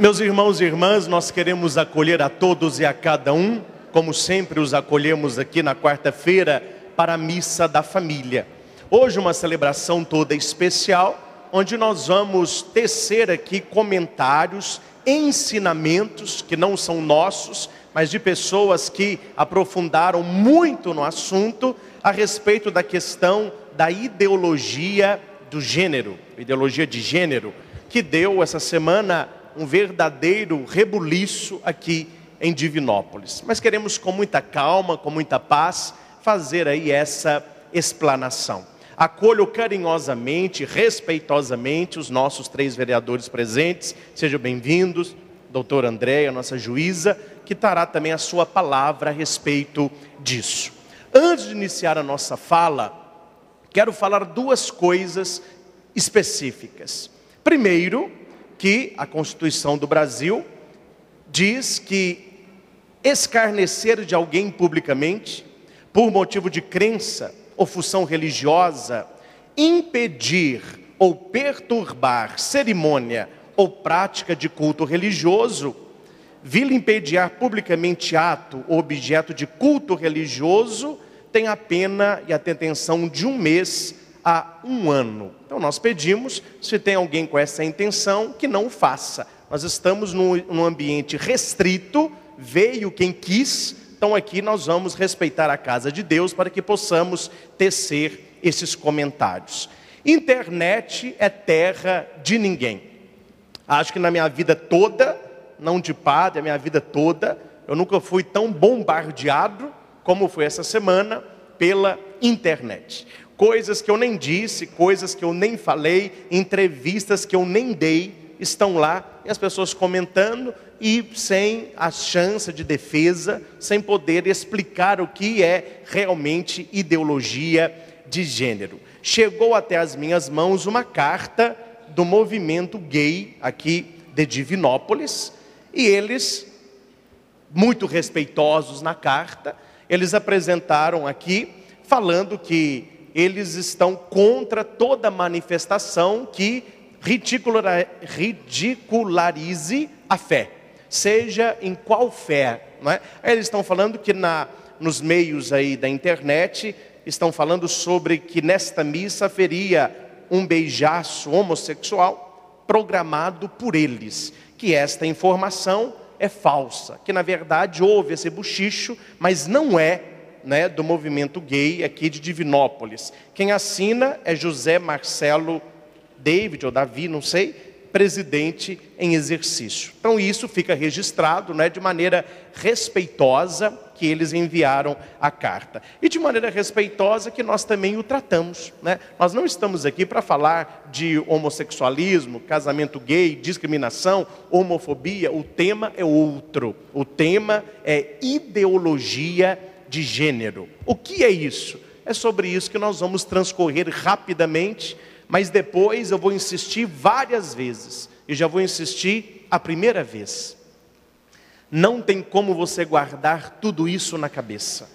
Meus irmãos e irmãs, nós queremos acolher a todos e a cada um, como sempre os acolhemos aqui na quarta-feira, para a missa da família. Hoje, uma celebração toda especial, onde nós vamos tecer aqui comentários, ensinamentos que não são nossos, mas de pessoas que aprofundaram muito no assunto a respeito da questão da ideologia do gênero, ideologia de gênero, que deu essa semana um verdadeiro rebuliço aqui em Divinópolis. Mas queremos com muita calma, com muita paz, fazer aí essa explanação. Acolho carinhosamente, respeitosamente os nossos três vereadores presentes. Sejam bem-vindos, doutor Andréia, nossa juíza, que dará também a sua palavra a respeito disso. Antes de iniciar a nossa fala, quero falar duas coisas específicas. Primeiro, que a Constituição do Brasil diz que escarnecer de alguém publicamente, por motivo de crença ou função religiosa, impedir ou perturbar cerimônia ou prática de culto religioso, vilipendiar publicamente ato ou objeto de culto religioso, tem a pena e a detenção de um mês a um ano. Então nós pedimos, se tem alguém com essa intenção, que não faça. Nós estamos num, ambiente restrito, veio quem quis, então aqui nós vamos respeitar a casa de Deus para que possamos tecer esses comentários. Internet é terra de ninguém. Acho que na minha vida toda, não de padre, a minha vida toda, eu nunca fui tão bombardeado como foi essa semana pela internet coisas que eu nem disse, coisas que eu nem falei, entrevistas que eu nem dei, estão lá e as pessoas comentando e sem a chance de defesa, sem poder explicar o que é realmente ideologia de gênero. Chegou até as minhas mãos uma carta do movimento gay aqui de Divinópolis e eles, muito respeitosos na carta, eles apresentaram aqui falando que eles estão contra toda manifestação que ridicularize a fé, seja em qual fé. Não é? Eles estão falando que na, nos meios aí da internet estão falando sobre que nesta missa haveria um beijaço homossexual programado por eles, que esta informação é falsa, que na verdade houve esse buchicho, mas não é né, do movimento gay aqui de Divinópolis. Quem assina é José Marcelo David, ou Davi, não sei, presidente em exercício. Então isso fica registrado né, de maneira respeitosa que eles enviaram a carta. E de maneira respeitosa que nós também o tratamos. Né? Nós não estamos aqui para falar de homossexualismo, casamento gay, discriminação, homofobia. O tema é outro. O tema é ideologia de gênero. O que é isso? É sobre isso que nós vamos transcorrer rapidamente, mas depois eu vou insistir várias vezes. E já vou insistir a primeira vez. Não tem como você guardar tudo isso na cabeça.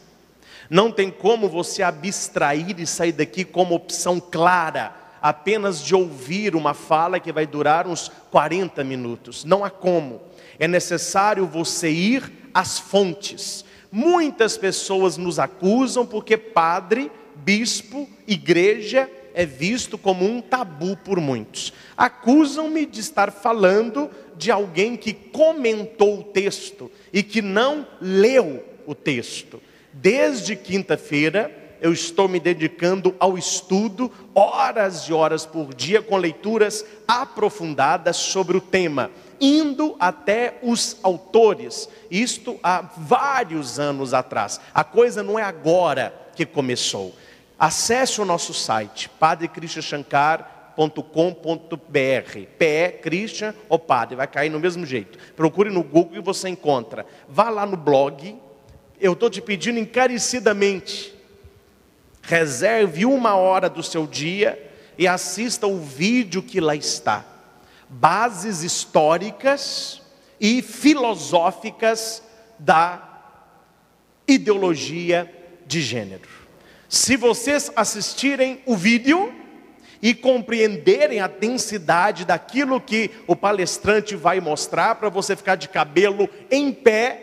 Não tem como você abstrair e sair daqui como opção clara, apenas de ouvir uma fala que vai durar uns 40 minutos. Não há como. É necessário você ir às fontes, Muitas pessoas nos acusam porque padre, bispo, igreja é visto como um tabu por muitos. Acusam-me de estar falando de alguém que comentou o texto e que não leu o texto. Desde quinta-feira, eu estou me dedicando ao estudo, horas e horas por dia, com leituras aprofundadas sobre o tema indo até os autores, isto há vários anos atrás. A coisa não é agora que começou. Acesse o nosso site, padrecristianshankar.com.br. PE Christian ou Padre, vai cair no mesmo jeito. Procure no Google e você encontra. Vá lá no blog. Eu estou te pedindo encarecidamente. Reserve uma hora do seu dia e assista o vídeo que lá está bases históricas e filosóficas da ideologia de gênero. Se vocês assistirem o vídeo e compreenderem a densidade daquilo que o palestrante vai mostrar para você ficar de cabelo em pé,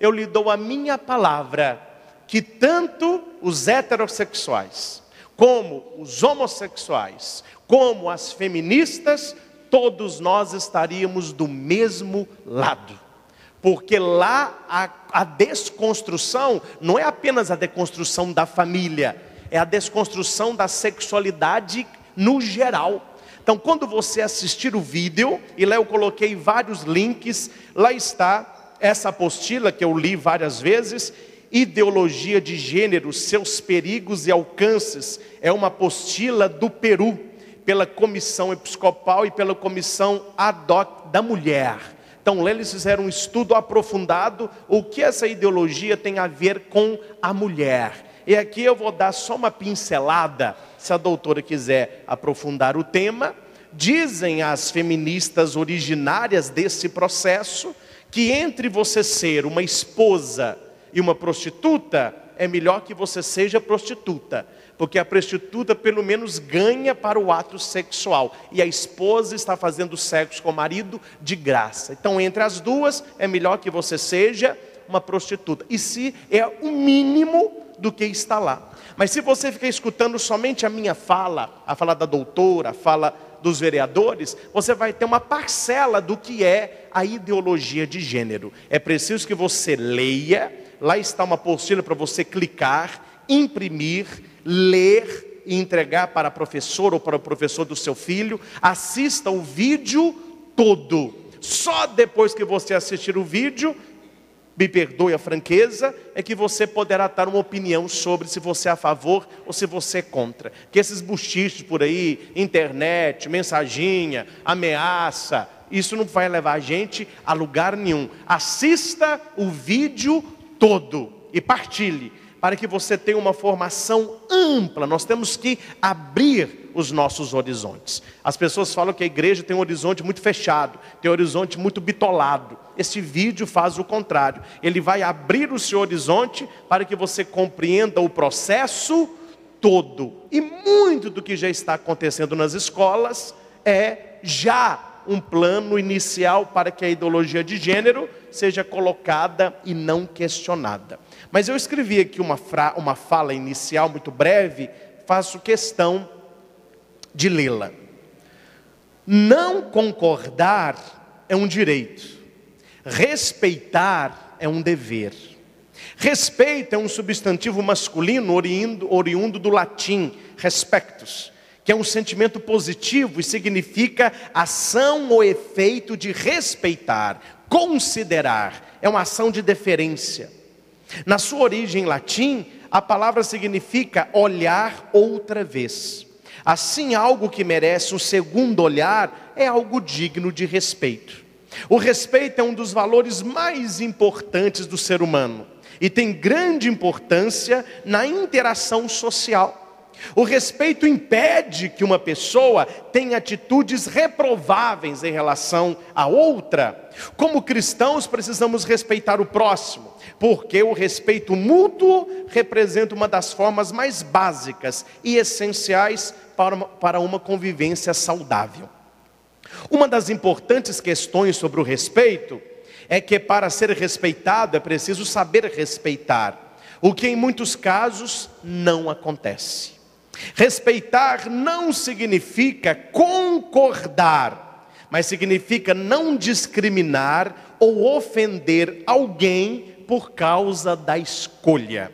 eu lhe dou a minha palavra que tanto os heterossexuais, como os homossexuais, como as feministas, todos nós estaríamos do mesmo lado. Porque lá a, a, desconstrução não é apenas a desconstrução da família, é a desconstrução da sexualidade no geral. Então, quando você assistir o vídeo, e lá eu coloquei vários links, lá está essa apostila que eu li várias vezes, Ideologia de Gênero, Seus Perigos e Alcances, é uma apostila do Peru, pela Comissão Episcopal e pela Comissão Ad hoc da Mulher. Então, eles fizeram um estudo aprofundado, o que essa ideologia tem a ver com a mulher. E aqui eu vou dar só uma pincelada, se a doutora quiser aprofundar o tema. Dizem as feministas originárias desse processo que entre você ser uma esposa e uma prostituta, é melhor que você seja prostituta, porque a prostituta pelo menos ganha para o ato sexual e a esposa está fazendo sexo com o marido de graça. Então, entre as duas, é melhor que você seja uma prostituta. E se é o mínimo do que está lá. Mas se você ficar escutando somente a minha fala, a fala da doutora, a fala dos vereadores, você vai ter uma parcela do que é a ideologia de gênero. É preciso que você leia, lá está uma apostila para você clicar, imprimir, ler e entregar para a professora ou para o professor do seu filho. Assista o vídeo todo. Só depois que você assistir o vídeo, me perdoe a franqueza, é que você poderá dar uma opinião sobre se você é a favor ou se você é contra. Que esses buchiches por aí, internet, mensaginha, ameaça, isso não vai levar a gente a lugar nenhum. Assista o vídeo todo e partilhe para que você tenha uma formação ampla. Nós temos que abrir os nossos horizontes. As pessoas falam que a igreja tem um horizonte muito fechado, tem um horizonte muito bitolado. Esse vídeo faz o contrário. Ele vai abrir o seu horizonte para que você compreenda o processo todo. E muito do que já está acontecendo nas escolas é já um plano inicial para que a ideologia de gênero seja colocada e não questionada. Mas eu escrevi aqui uma, fra, uma fala inicial muito breve, faço questão de lê-la. Não concordar é um direito, respeitar é um dever. Respeito é um substantivo masculino oriundo, oriundo do latim, respectus, que é um sentimento positivo e significa ação ou efeito de respeitar, considerar, é uma ação de deferência. Na sua origem latim, a palavra significa olhar outra vez. Assim, algo que merece um segundo olhar é algo digno de respeito. O respeito é um dos valores mais importantes do ser humano e tem grande importância na interação social. O respeito impede que uma pessoa tenha atitudes reprováveis em relação a outra. Como cristãos, precisamos respeitar o próximo, porque o respeito mútuo representa uma das formas mais básicas e essenciais para uma, para uma convivência saudável. Uma das importantes questões sobre o respeito é que, para ser respeitado, é preciso saber respeitar, o que em muitos casos não acontece. Respeitar não significa concordar, mas significa não discriminar ou ofender alguém por causa da escolha.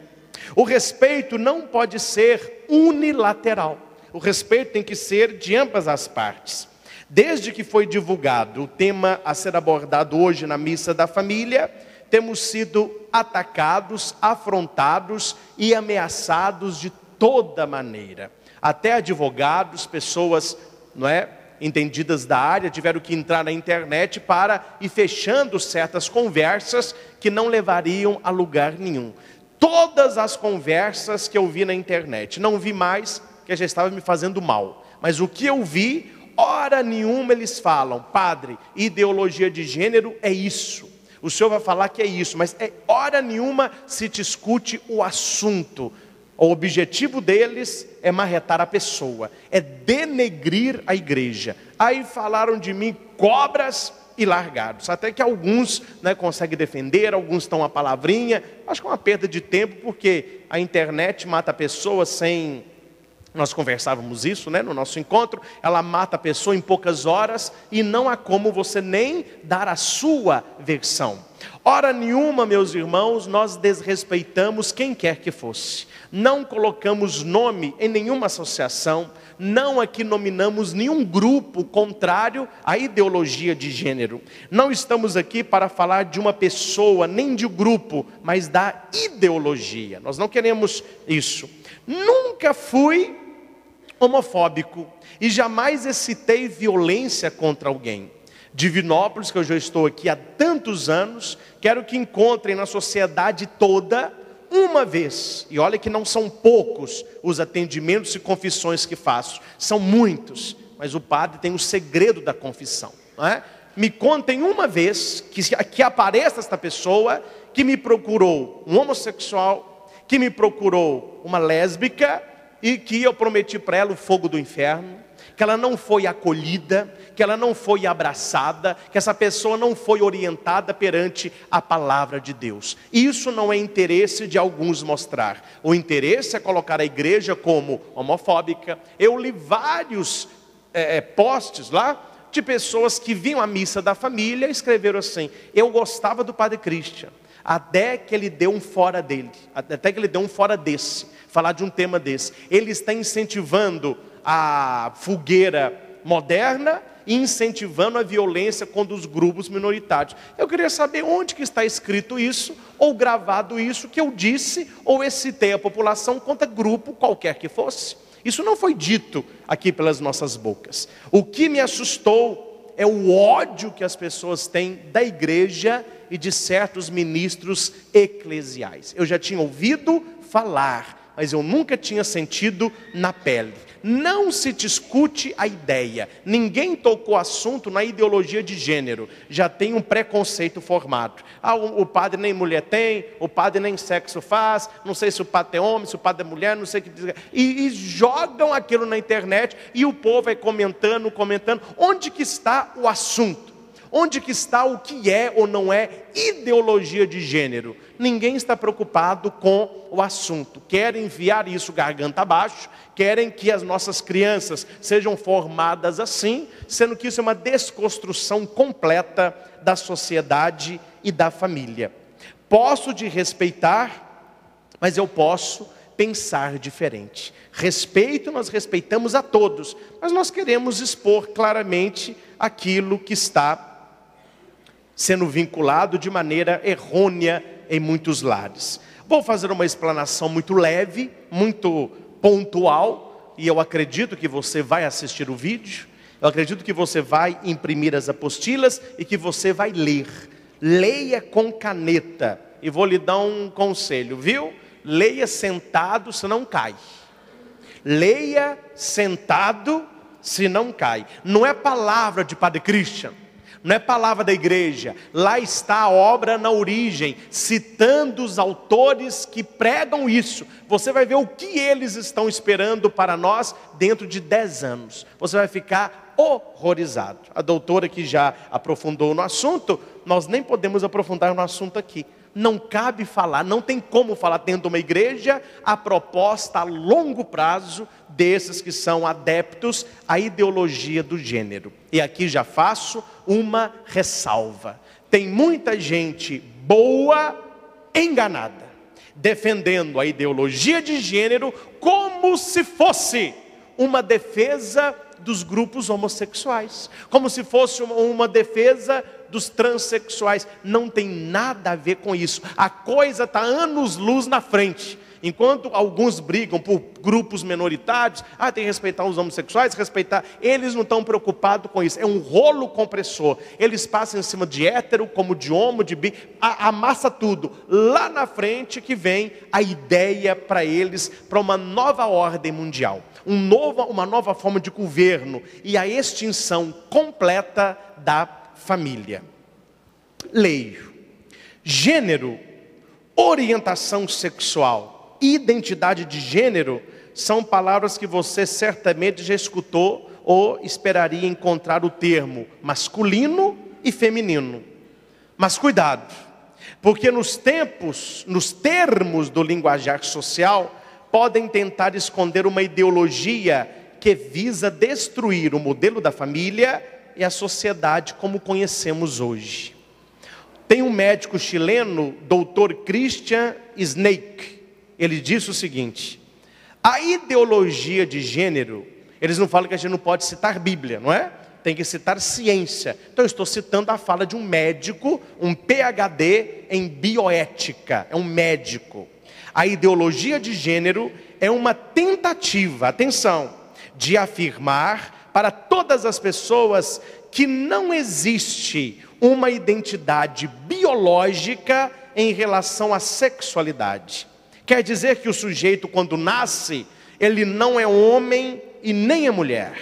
O respeito não pode ser unilateral. O respeito tem que ser de ambas as partes. Desde que foi divulgado o tema a ser abordado hoje na missa da família, temos sido atacados, afrontados e ameaçados de toda maneira. Até advogados, pessoas, não é, entendidas da área, tiveram que entrar na internet para ir fechando certas conversas que não levariam a lugar nenhum. Todas as conversas que eu vi na internet, não vi mais, que já estava me fazendo mal. Mas o que eu vi, hora nenhuma eles falam, padre, ideologia de gênero é isso. O senhor vai falar que é isso, mas é hora nenhuma se discute o assunto O objetivo deles é marretar a pessoa, é denegrir a igreja. Aí falaram de mim cobras e largados. Até que alguns né, conseguem defender, alguns estão a palavrinha. Acho que é uma perda de tempo, porque a internet mata a pessoa sem. Nós conversávamos isso né, no nosso encontro. Ela mata a pessoa em poucas horas e não há como você nem dar a sua versão. Hora nenhuma, meus irmãos, nós desrespeitamos quem quer que fosse. Não colocamos nome em nenhuma associação não aqui nominamos nenhum grupo contrário à ideologia de gênero. Não estamos aqui para falar de uma pessoa, nem de um grupo, mas da ideologia. Nós não queremos isso. Nunca fui homofóbico e jamais excitei violência contra alguém. Divinópolis, que eu já estou aqui há tantos anos, quero que encontrem na sociedade toda uma vez, e olha que não são poucos os atendimentos e confissões que faço, são muitos, mas o padre tem o segredo da confissão. É? Me contem uma vez que, que apareça esta pessoa que me procurou um homossexual, que me procurou uma lésbica e que eu prometi para ela o fogo do inferno, que ela não foi acolhida, que ela não foi abraçada, que essa pessoa não foi orientada perante a palavra de Deus. Isso não é interesse de alguns mostrar. O interesse é colocar a igreja como homofóbica. Eu li vários é, é postes lá de pessoas que vinham à missa da família e escreveram assim: Eu gostava do Padre Christian, até que ele deu um fora dele, até que ele deu um fora desse, falar de um tema desse. Ele está incentivando a fogueira moderna e incentivando a violência contra os grupos minoritários. Eu queria saber onde que está escrito isso, ou gravado isso, que eu disse, ou excitei a população contra grupo qualquer que fosse. Isso não foi dito aqui pelas nossas bocas. O que me assustou é o ódio que as pessoas têm da igreja e de certos ministros eclesiais. Eu já tinha ouvido falar, mas eu nunca tinha sentido na pele não se discute a ideia. Ninguém tocou assunto na ideologia de gênero. Já tem um preconceito formado. Ah, o, padre nem mulher tem, o padre nem sexo faz, não sei se o padre é homem, se o padre é mulher, não sei o que diz. E, e jogam aquilo na internet e o povo vai comentando, comentando. Onde que está o assunto? Onde que está o que é ou não é ideologia de gênero? Ninguém está preocupado com o assunto. Querem enviar isso garganta abaixo, querem que as nossas crianças sejam formadas assim, sendo que isso é uma desconstrução completa da sociedade e da família. Posso de respeitar, mas eu posso pensar diferente. Respeito, nós respeitamos a todos, mas nós queremos expor claramente aquilo que está sendo vinculado de maneira errônea em muitos lares. Vou fazer uma explanação muito leve, muito pontual, e eu acredito que você vai assistir o vídeo, eu acredito que você vai imprimir as apostilas e que você vai ler. Leia com caneta, e vou lhe dar um conselho, viu? Leia sentado, se não cai. Leia sentado, se não cai. Não é palavra de Padre Christian não é palavra da igreja, lá está a obra na origem, citando os autores que pregam isso. Você vai ver o que eles estão esperando para nós dentro de dez anos. Você vai ficar horrorizado. A doutora que já aprofundou no assunto, nós nem podemos aprofundar no assunto aqui não cabe falar, não tem como falar dentro de uma igreja a proposta a longo prazo desses que são adeptos à ideologia do gênero. E aqui já faço uma ressalva. Tem muita gente boa enganada, defendendo a ideologia de gênero como se fosse uma defesa dos grupos homossexuais, como se fosse uma, defesa dos transexuais. Não tem nada a ver com isso. A coisa está anos-luz na frente. Enquanto alguns brigam por grupos minoritários, ah, tem que respeitar os homossexuais, respeitar, eles não estão preocupados com isso. É um rolo compressor. Eles passam em cima de hétero, como de homo, de bi, amassa tudo. Lá na frente que vem a ideia para eles, para uma nova ordem mundial, um novo, uma nova forma de governo e a extinção completa da família. Leio. Gênero, orientação sexual identidade de gênero são palavras que você certamente já escutou ou esperaria encontrar o termo masculino e feminino. Mas cuidado, porque nos tempos, nos termos do linguajar social, podem tentar esconder uma ideologia que visa destruir o modelo da família e a sociedade como conhecemos hoje. Tem um médico chileno, doutor Christian Snake, ele disse o seguinte: a ideologia de gênero, eles não falam que a gente não pode citar Bíblia, não é? Tem que citar ciência. Então eu estou citando a fala de um médico, um PhD em bioética, é um médico. A ideologia de gênero é uma tentativa, atenção, de afirmar para todas as pessoas que não existe uma identidade biológica em relação à sexualidade. Quer dizer que o sujeito, quando nasce, ele não é homem e nem é mulher.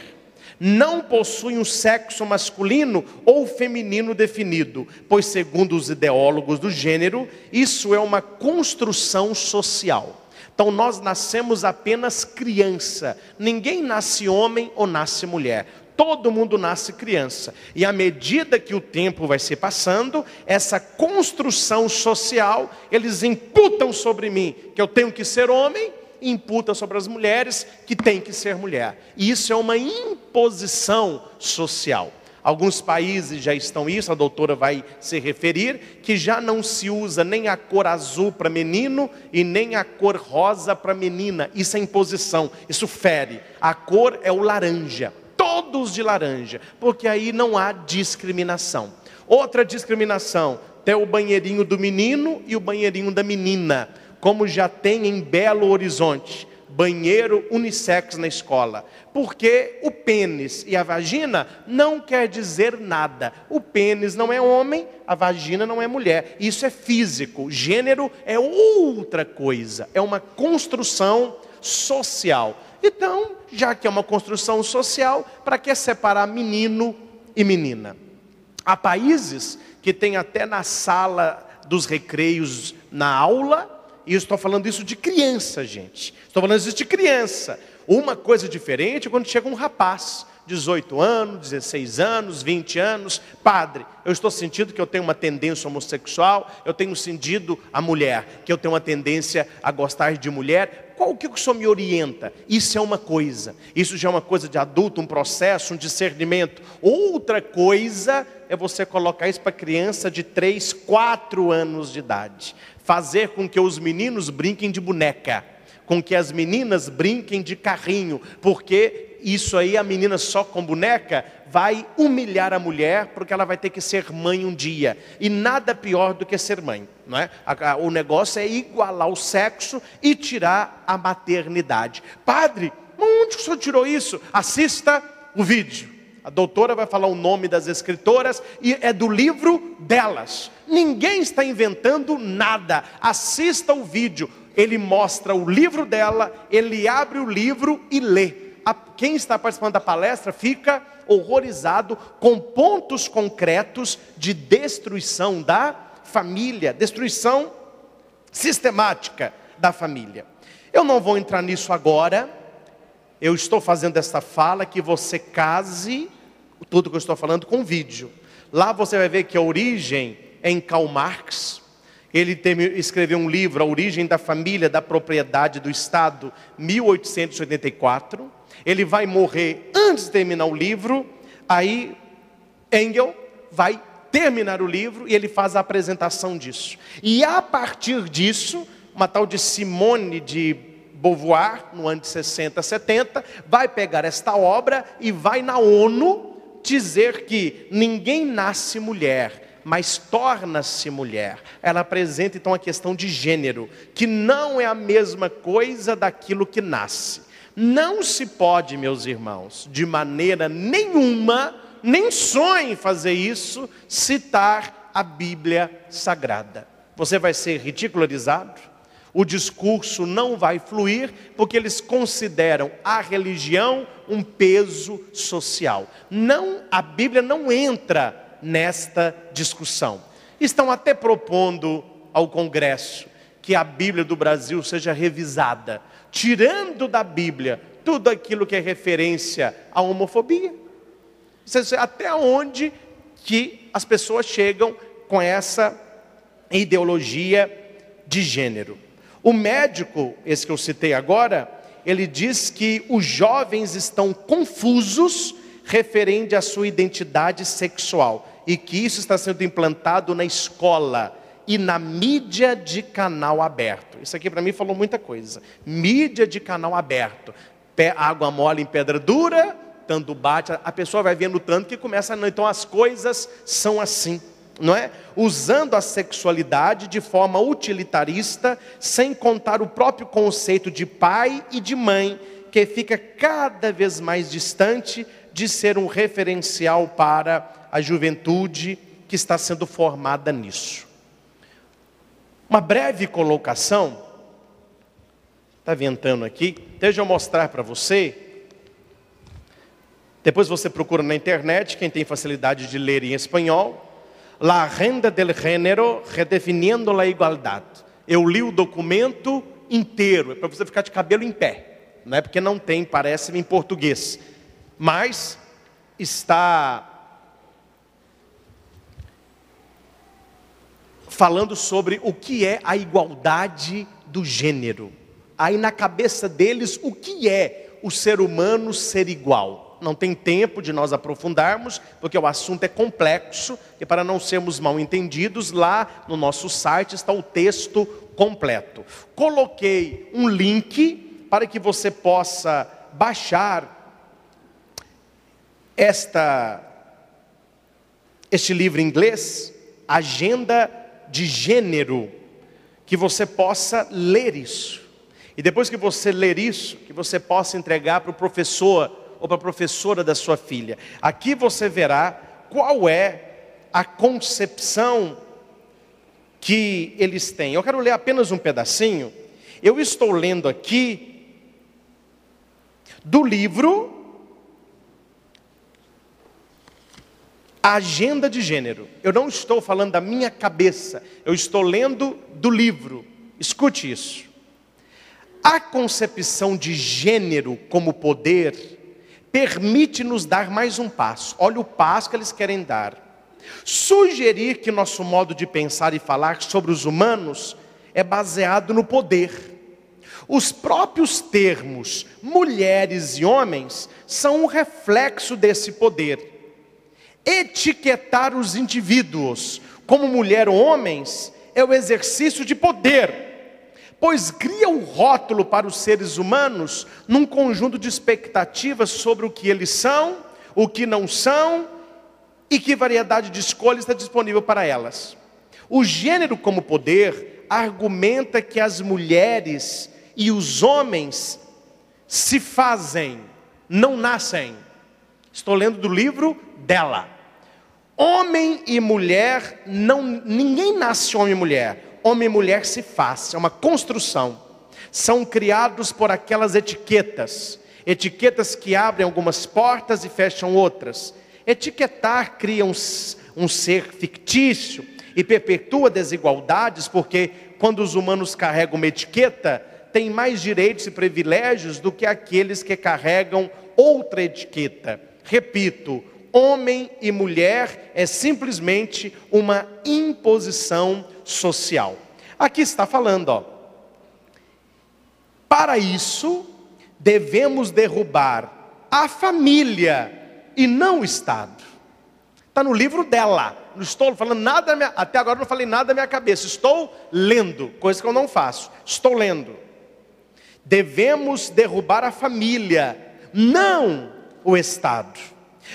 Não possui um sexo masculino ou feminino definido, pois, segundo os ideólogos do gênero, isso é uma construção social. Então, nós nascemos apenas criança, ninguém nasce homem ou nasce mulher todo mundo nasce criança. E à medida que o tempo vai se passando, essa construção social, eles imputam sobre mim que eu tenho que ser homem, e imputam sobre as mulheres que têm que ser mulher. E isso é uma imposição social. Alguns países já estão isso, a doutora vai se referir, que já não se usa nem a cor azul para menino e nem a cor rosa para menina. Isso é imposição, isso fere. A cor é o laranja todos de laranja, porque aí não há discriminação. Outra discriminação, tem o banheirinho do menino e o banheirinho da menina, como já tem em Belo Horizonte, banheiro unissex na escola. Porque o pênis e a vagina não quer dizer nada. O pênis não é homem, a vagina não é mulher. Isso é físico. Gênero é outra coisa, é uma construção social. Então, já que é uma construção social, para que separar menino e menina? Há países que tem até na sala dos recreios, na aula, e eu estou falando isso de criança, gente. Estou falando isso de criança. Uma coisa diferente é quando chega um rapaz, 18 anos, 16 anos, 20 anos, padre, eu estou sentindo que eu tenho uma tendência homossexual, eu tenho sentido a mulher, que eu tenho uma tendência a gostar de mulher, qual que o senhor me orienta? Isso é uma coisa, isso já é uma coisa de adulto, um processo, um discernimento. Outra coisa é você colocar isso para criança de 3, 4 anos de idade. Fazer com que os meninos brinquem de boneca, com que as meninas brinquem de carrinho, porque isso aí, a menina só com boneca, vai humilhar a mulher, porque ela vai ter que ser mãe um dia. E nada pior do que ser mãe. Não é? O negócio é igualar o sexo e tirar a maternidade. Padre, onde o senhor tirou isso? Assista o vídeo. A doutora vai falar o nome das escritoras e é do livro delas. Ninguém está inventando nada. Assista o vídeo. Ele mostra o livro dela, ele abre o livro e lê quem está participando da palestra fica horrorizado com pontos concretos de destruição da família, destruição sistemática da família. Eu não vou entrar nisso agora. Eu estou fazendo essa fala que você case tudo que eu estou falando com vídeo. Lá você vai ver que a origem é em Karl Marx. Ele escreveu um livro, A Origem da Família, da Propriedade do Estado, 1884 ele vai morrer antes de terminar o livro, aí Engel vai terminar o livro e ele faz a apresentação disso. E a partir disso, uma tal de Simone de Beauvoir, no ano de 60, 70, vai pegar esta obra e vai na ONU dizer que ninguém nasce mulher, mas torna-se mulher. Ela apresenta então a questão de gênero, que não é a mesma coisa daquilo que nasce. Não se pode, meus irmãos, de maneira nenhuma, nem sonhe fazer isso, citar a Bíblia Sagrada. Você vai ser ridicularizado, o discurso não vai fluir, porque eles consideram a religião um peso social. Não, a Bíblia não entra nesta discussão. Estão até propondo ao Congresso que a Bíblia do Brasil seja revisada, tirando da Bíblia tudo aquilo que é referência à homofobia. Até onde que as pessoas chegam com essa ideologia de gênero. O médico, esse que eu citei agora, ele diz que os jovens estão confusos referente à sua identidade sexual e que isso está sendo implantado na escola e na mídia de canal aberto. Isso aqui para mim falou muita coisa. Mídia de canal aberto. Pé, água mole em pedra dura, tanto bate, a pessoa vai vendo tanto que começa, então as coisas são assim não é? Usando a sexualidade de forma utilitarista, sem contar o próprio conceito de pai e de mãe, que fica cada vez mais distante de ser um referencial para a juventude que está sendo formada nisso. Uma breve colocação, está ventando aqui, deixa eu mostrar para você. Depois você procura na internet, quem tem facilidade de ler em espanhol, La Agenda del Género Redefinindo a Igualdade. Eu li o documento inteiro, é para você ficar de cabelo em pé, não é porque não tem, parece-me, em português, mas está falando sobre o que é a igualdade do gênero. Aí na cabeça deles, o que é o ser humano ser igual? Não tem tempo de nós aprofundarmos, porque o assunto é complexo e para não sermos mal entendidos, lá no nosso site está o texto completo. Coloquei um link para que você possa baixar esta este livro em inglês, Agenda de Gênero, que você possa ler isso. E depois que você ler isso, que você possa entregar para o professor ou para a professora da sua filha. Aqui você verá qual é a concepção que eles têm. Eu quero ler apenas um pedacinho. Eu estou lendo aqui do livro Agenda de Gênero. Eu não estou falando da minha cabeça, eu estou lendo do livro. Escute isso. A concepção de gênero como poder permite-nos dar mais um passo. Olha o passo que eles querem dar. Sugerir que nosso modo de pensar e falar sobre os humanos é baseado no poder. Os próprios termos mulheres e homens são um reflexo desse poder. Etiquetar os indivíduos como mulher ou homens é o exercício de poder pois cria o um rótulo para os seres humanos num conjunto de expectativas sobre o que eles são, o que não são e que variedade de escolha está disponível para elas. O gênero como poder argumenta que as mulheres e os homens se fazem, não nascem. Estou lendo do livro dela. Homem e mulher não ninguém nasce homem e mulher homem e mulher se faz, é uma construção. São criados por aquelas etiquetas, etiquetas que abrem algumas portas e fecham outras. Etiquetar cria um, um ser fictício e perpetua desigualdades, porque quando os humanos carregam uma etiqueta, têm mais direitos e privilégios do que aqueles que carregam outra etiqueta. Repito, homem e mulher é simplesmente uma imposição social. Aqui está falando, ó. Para isso, devemos derrubar a família e não o Estado. Está no livro dela. Não estou falando nada, minha, até agora não falei nada da minha cabeça. Estou lendo, coisa que eu não faço. Estou lendo. Devemos derrubar a família, não o Estado.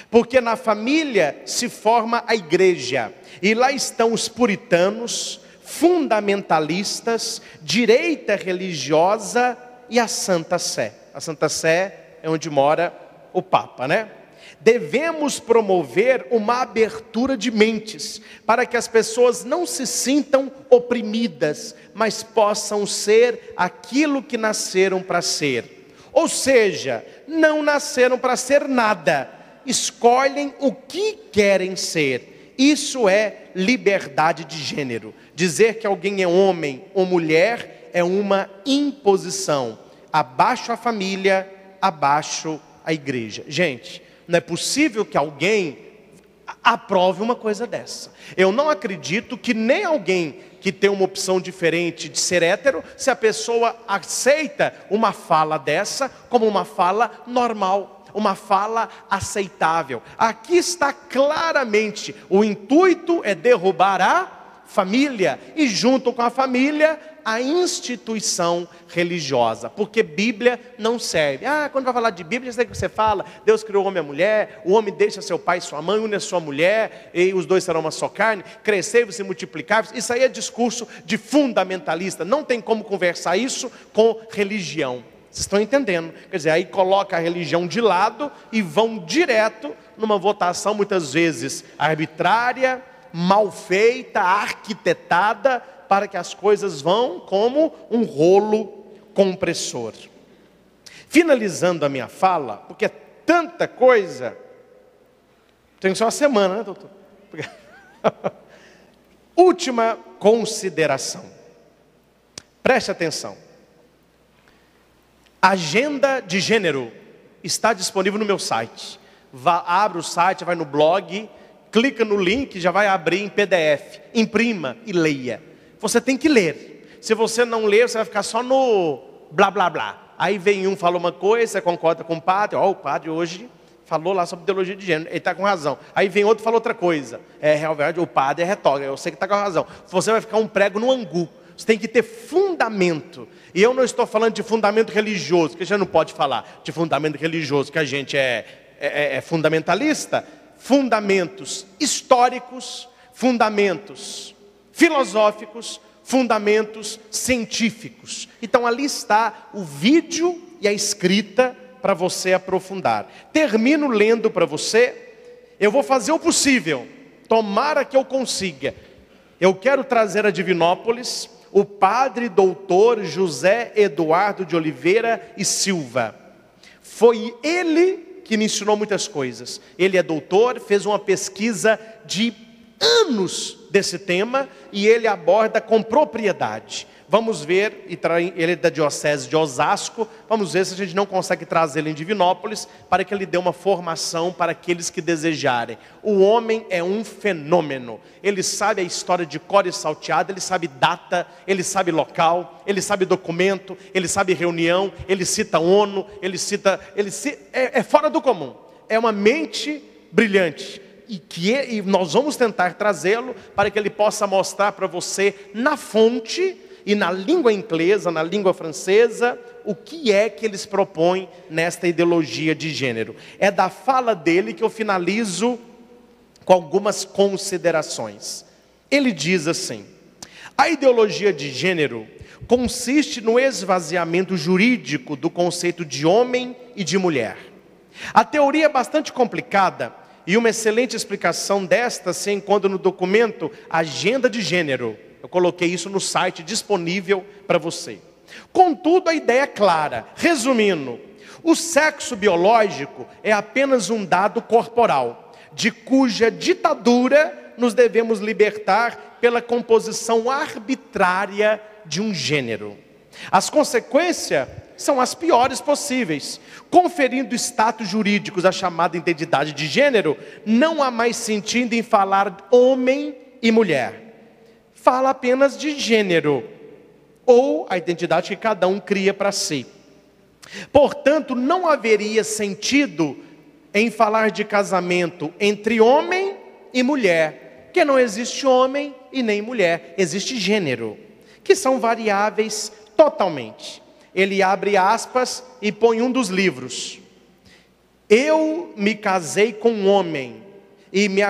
Porque na família se forma a igreja, e lá estão os puritanos, fundamentalistas, direita religiosa e a Santa Sé. A Santa Sé é onde mora o Papa, né? Devemos promover uma abertura de mentes, para que as pessoas não se sintam oprimidas, mas possam ser aquilo que nasceram para ser. Ou seja, não nasceram para ser nada, escolhem o que querem ser Isso é liberdade de gênero. Dizer que alguém é homem ou mulher é uma imposição. Abaixo a família, abaixo a igreja. Gente, não é possível que alguém aprove uma coisa dessa. Eu não acredito que nem alguém que tem uma opção diferente de ser hétero, se a pessoa aceita uma fala dessa como uma fala normal, uma fala aceitável. Aqui está claramente: o intuito é derrubar a família e, junto com a família, a instituição religiosa, porque Bíblia não serve. Ah, quando vai falar de Bíblia, isso é que você fala: Deus criou o homem e a mulher, o homem deixa seu pai e sua mãe, une a sua mulher, e os dois serão uma só carne, crescei-vos e multiplicai Isso aí é discurso de fundamentalista, não tem como conversar isso com religião. Vocês estão entendendo? Quer dizer, aí coloca a religião de lado e vão direto numa votação, muitas vezes arbitrária, mal feita, arquitetada, para que as coisas vão como um rolo compressor. Finalizando a minha fala, porque é tanta coisa, tem só uma semana, né, doutor? Última consideração. Preste atenção. Agenda de gênero está disponível no meu site. Vá, abre o site, vai no blog, clica no link, já vai abrir em PDF. Imprima e leia. Você tem que ler. Se você não ler, você vai ficar só no blá blá blá. Aí vem um, fala uma coisa, você concorda com o padre, ó, oh, o padre hoje falou lá sobre ideologia de gênero, ele está com razão. Aí vem outro e fala outra coisa. É, realmente, o padre é retórico, eu sei que está com razão. Você vai ficar um prego no angu. Você tem que ter fundamento. E eu não estou falando de fundamento religioso, que a gente não pode falar de fundamento religioso, que a gente é, é, é, é fundamentalista. Fundamentos históricos, fundamentos filosóficos, fundamentos científicos. Então ali está o vídeo e a escrita para você aprofundar. Termino lendo para você. Eu vou fazer o possível. Tomara que eu consiga. Eu quero trazer a Divinópolis o padre doutor José Eduardo de Oliveira e Silva. Foi ele que me ensinou muitas coisas. Ele é doutor, fez uma pesquisa de anos desse tema e ele aborda com propriedade. Vamos ver, ele é da Diocese de Osasco, vamos ver se a gente não consegue trazê-lo em Divinópolis, para que ele dê uma formação para aqueles que desejarem. O homem é um fenômeno, ele sabe a história de cor e ele sabe data, ele sabe local, ele sabe documento, ele sabe reunião, ele cita ONU, ele cita. Ele é, é fora do comum, é uma mente brilhante e que e nós vamos tentar trazê-lo para que ele possa mostrar para você na fonte e na língua inglesa, na língua francesa, o que é que eles propõem nesta ideologia de gênero. É da fala dele que eu finalizo com algumas considerações. Ele diz assim: a ideologia de gênero consiste no esvaziamento jurídico do conceito de homem e de mulher. A teoria é bastante complicada e uma excelente explicação desta se encontra no documento Agenda de Gênero. Eu coloquei isso no site disponível para você. Contudo, a ideia é clara. Resumindo, o sexo biológico é apenas um dado corporal, de cuja ditadura nos devemos libertar pela composição arbitrária de um gênero. As consequências são as piores possíveis. Conferindo status jurídicos à chamada identidade de gênero, não há mais sentido em falar homem e mulher. Fala apenas de gênero, ou a identidade que cada um cria para si. Portanto, não haveria sentido em falar de casamento entre homem e mulher, porque não existe homem e nem mulher, existe gênero, que são variáveis totalmente ele abre aspas e põe um dos livros. Eu me casei com um homem e, me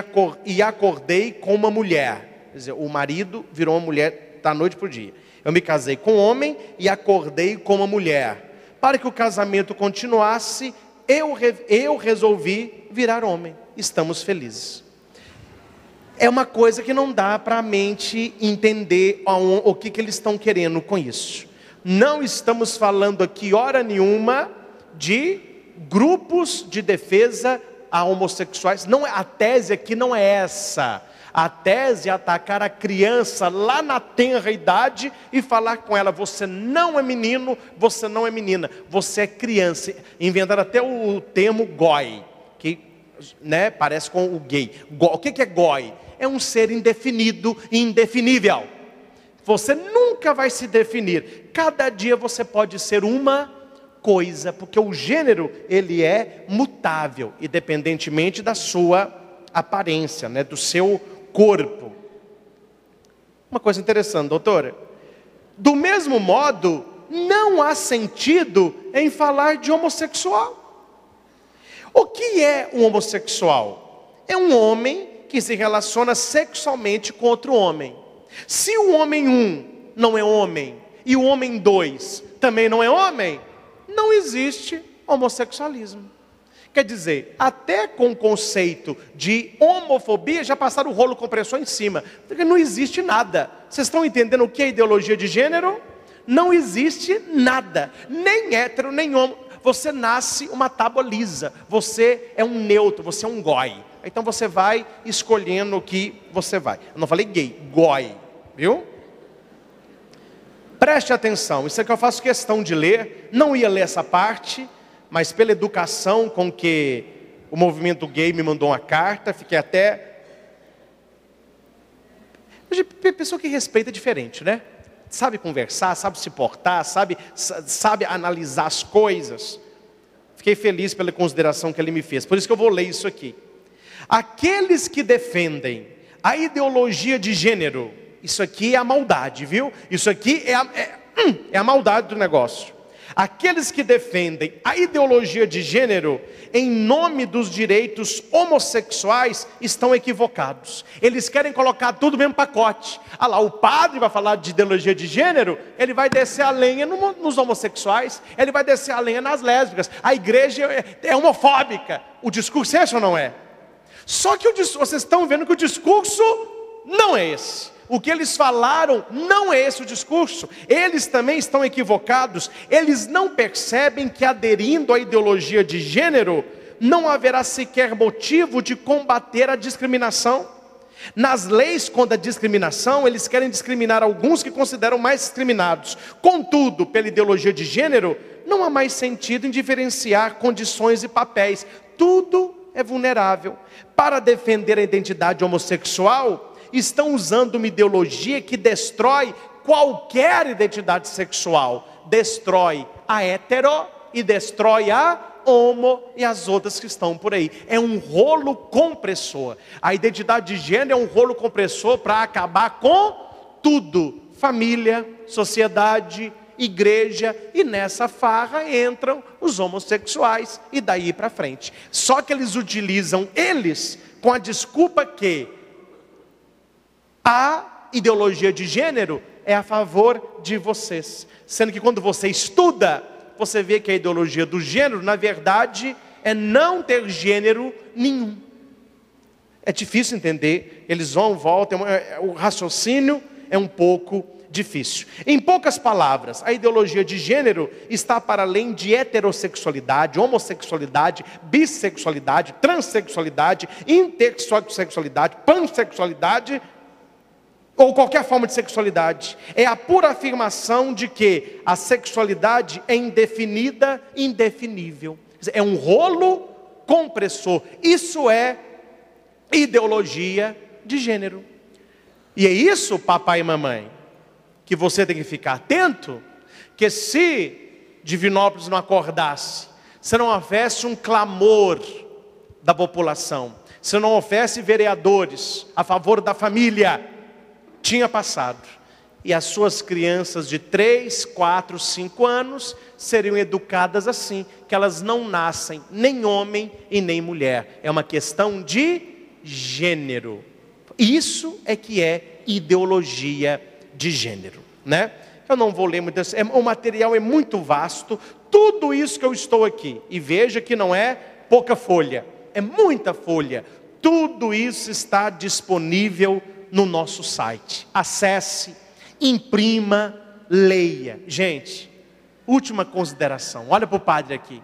e acordei com uma mulher. Quer dizer, o marido virou uma mulher da noite para o dia. Eu me casei com um homem e acordei com uma mulher. Para que o casamento continuasse, eu, eu resolvi virar homem. Estamos felizes. É uma coisa que não dá para a mente entender o, que, que eles estão querendo com isso. Não estamos falando aqui, hora nenhuma, de grupos de defesa a homossexuais. Não, é, a tese aqui não é essa. A tese é atacar a criança lá na tenra idade e falar com ela: você não é menino, você não é menina, você é criança. Inventaram até o termo goi, que né, parece com o gay. O que é goi? É um ser indefinido e indefinível. Você nunca vai se definir. Cada dia você pode ser uma coisa, porque o gênero ele é mutável, independentemente da sua aparência, né, do seu corpo. Uma coisa interessante, doutora. Do mesmo modo, não há sentido em falar de homossexual. O que é um homossexual? É um homem que se relaciona sexualmente com outro homem. Se o homem um não é homem e o homem dois também não é homem, não existe homossexualismo. Quer dizer, até com o conceito de homofobia já passaram o rolo compressor em cima, porque não existe nada. Vocês estão entendendo o que é ideologia de gênero? Não existe nada, nem hétero, nem homo. Você nasce uma tábua lisa, você é um neutro, você é um goi. Então você vai escolhendo o que você vai. Eu não falei gay, goi, viu? Preste atenção, isso é que eu faço questão de ler, não ia ler essa parte, mas pela educação com que o movimento gay me mandou uma carta, fiquei até. Pessoa que respeita é diferente, né? Sabe conversar, sabe se portar, sabe, sabe analisar as coisas. Fiquei feliz pela consideração que ele me fez, por isso que eu vou ler isso aqui. Aqueles que defendem a ideologia de gênero, isso aqui é a maldade, viu? Isso aqui é a, é, hum, é a maldade do negócio. Aqueles que defendem a ideologia de gênero em nome dos direitos homossexuais estão equivocados. Eles querem colocar tudo no mesmo pacote. Ah lá, o padre vai falar de ideologia de gênero, ele vai descer a lenha nos homossexuais, ele vai descer a lenha nas lésbicas. A igreja é, é homofóbica. O discurso é esse ou não é? Só que o, vocês estão vendo que o discurso não é esse. O que eles falaram não é esse o discurso. Eles também estão equivocados. Eles não percebem que aderindo à ideologia de gênero, não haverá sequer motivo de combater a discriminação. Nas leis contra a discriminação, eles querem discriminar alguns que consideram mais discriminados. Contudo, pela ideologia de gênero, não há mais sentido em diferenciar condições e papéis. Tudo é vulnerável. Para defender a identidade homossexual, estão usando uma ideologia que destrói qualquer identidade sexual, destrói a hetero e destrói a homo e as outras que estão por aí. É um rolo compressor. A identidade de gênero é um rolo compressor para acabar com tudo: família, sociedade, igreja, e nessa farra entram os homossexuais e daí para frente. Só que eles utilizam eles com a desculpa que a ideologia de gênero é a favor de vocês. Sendo que quando você estuda, você vê que a ideologia do gênero, na verdade, é não ter gênero nenhum. É difícil entender, eles vão, voltam, é, é, o raciocínio é um pouco difícil. Em poucas palavras, a ideologia de gênero está para além de heterossexualidade, homossexualidade, bissexualidade, transexualidade, intersexualidade, pansexualidade ou qualquer forma de sexualidade, é a pura afirmação de que a sexualidade é indefinida, indefinível. É um rolo compressor. Isso é ideologia de gênero. E é isso, papai e mamãe, que você tem que ficar atento, que se Divinópolis não acordasse, se não houvesse um clamor da população, se não houvesse vereadores a favor da família, tinha passado. E as suas crianças de 3, 4, 5 anos seriam educadas assim, que elas não nascem nem homem e nem mulher. É uma questão de gênero. Isso é que é ideologia de gênero, né? Eu não vou ler muito, é, o material é muito vasto, tudo isso que eu estou aqui, e veja que não é pouca folha, é muita folha, tudo isso está disponível no nosso site. Acesse, imprima, leia. Gente, última consideração. Olha para o padre aqui.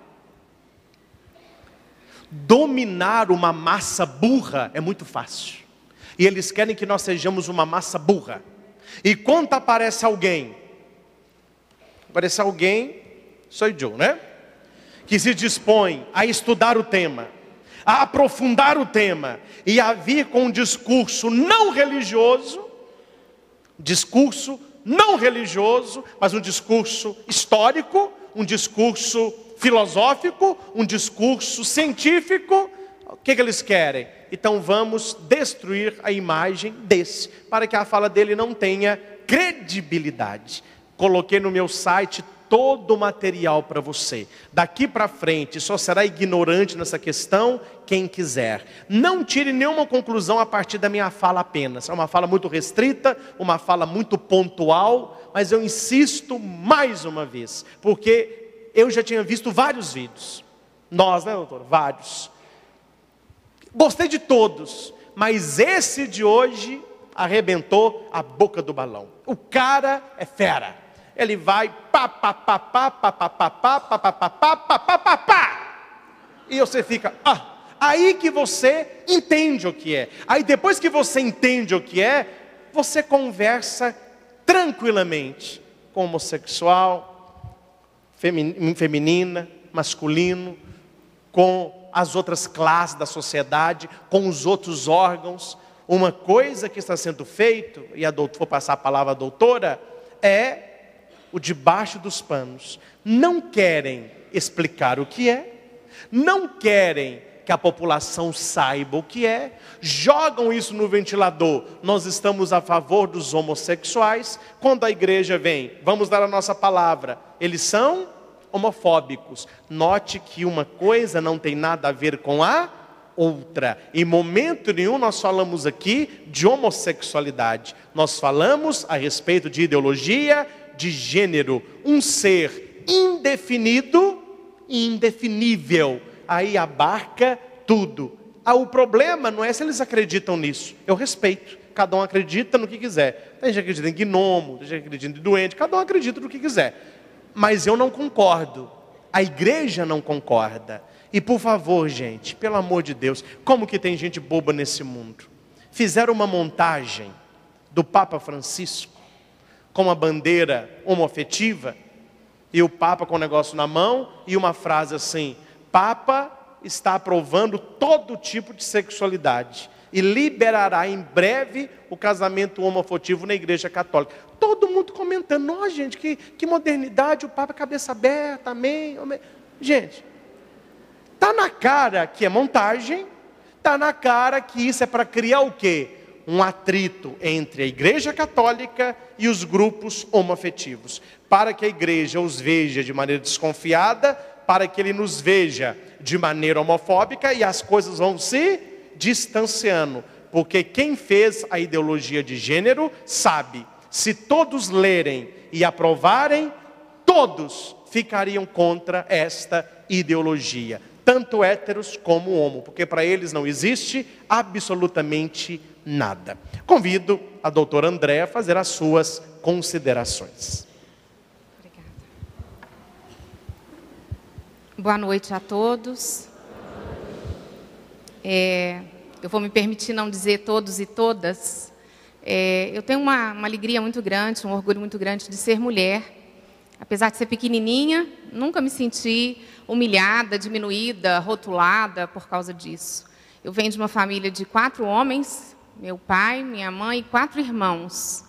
Dominar uma massa burra é muito fácil. E eles querem que nós sejamos uma massa burra. E quando aparece alguém, aparece alguém, sou eu, né? Que se dispõe a estudar o tema, a aprofundar o tema e a vir com um discurso não religioso, discurso não religioso, mas um discurso histórico, um discurso filosófico, um discurso científico. O que, que eles querem? Então vamos destruir a imagem desse, para que a fala dele não tenha credibilidade. Coloquei no meu site todo o material para você. Daqui para frente, só será ignorante nessa questão quem quiser. Não tire nenhuma conclusão a partir da minha fala apenas. É uma fala muito restrita, uma fala muito pontual, mas eu insisto mais uma vez, porque eu já tinha visto vários vídeos. Nós, né, doutor? Vários. Gostei de todos, mas esse de hoje arrebentou a boca do balão. O cara é fera ele vai pá, pá, pá, pá, pá, pá, pá, pá, pá, pá, pá, pá, pá, pá, pá, pá. E você fica, ah, aí que você entende o que é. Aí depois que você entende o que é, você conversa tranquilamente com homossexual, feminina, masculino, com as outras classes da sociedade, com os outros órgãos. Uma coisa que está sendo feito, e a doutora, vou passar a palavra à doutora, é o debaixo dos panos. Não querem explicar o que é, não querem que a população saiba o que é, jogam isso no ventilador. Nós estamos a favor dos homossexuais. Quando a igreja vem, vamos dar a nossa palavra, eles são homofóbicos. Note que uma coisa não tem nada a ver com a outra. Em momento nenhum nós falamos aqui de homossexualidade. Nós falamos a respeito de ideologia, de gênero, um ser indefinido e indefinível. Aí abarca tudo. Ah, o problema não é se eles acreditam nisso. Eu respeito. Cada um acredita no que quiser. Tem gente que acredita em gnomo, tem gente que acredita em doente, cada um acredita no que quiser. Mas eu não concordo. A igreja não concorda. E por favor, gente, pelo amor de Deus, como que tem gente boba nesse mundo? Fizeram uma montagem do Papa Francisco com uma bandeira homoafetiva, e o Papa com o negócio na mão, e uma frase assim: Papa está aprovando todo tipo de sexualidade e liberará em breve o casamento homoafetivo na Igreja Católica. Todo mundo comentando, nossa gente, que, que modernidade, o Papa cabeça aberta, amém. amém. Gente, está na cara que é montagem, está na cara que isso é para criar o quê? Um atrito entre a Igreja Católica e os grupos homoafetivos, para que a igreja os veja de maneira desconfiada, para que ele nos veja de maneira homofóbica e as coisas vão se distanciando, porque quem fez a ideologia de gênero sabe, se todos lerem e aprovarem, todos ficariam contra esta ideologia, tanto héteros como homo, porque para eles não existe absolutamente nada. Convido a doutora André a fazer as suas considerações. Obrigada. Boa noite a todos. É, eu vou me permitir não dizer todos e todas. É, eu tenho uma, uma alegria muito grande, um orgulho muito grande de ser mulher. Apesar de ser pequenininha, nunca me senti humilhada, diminuída, rotulada por causa disso. Eu venho de uma família de quatro homens, meu pai, minha mãe e quatro irmãos.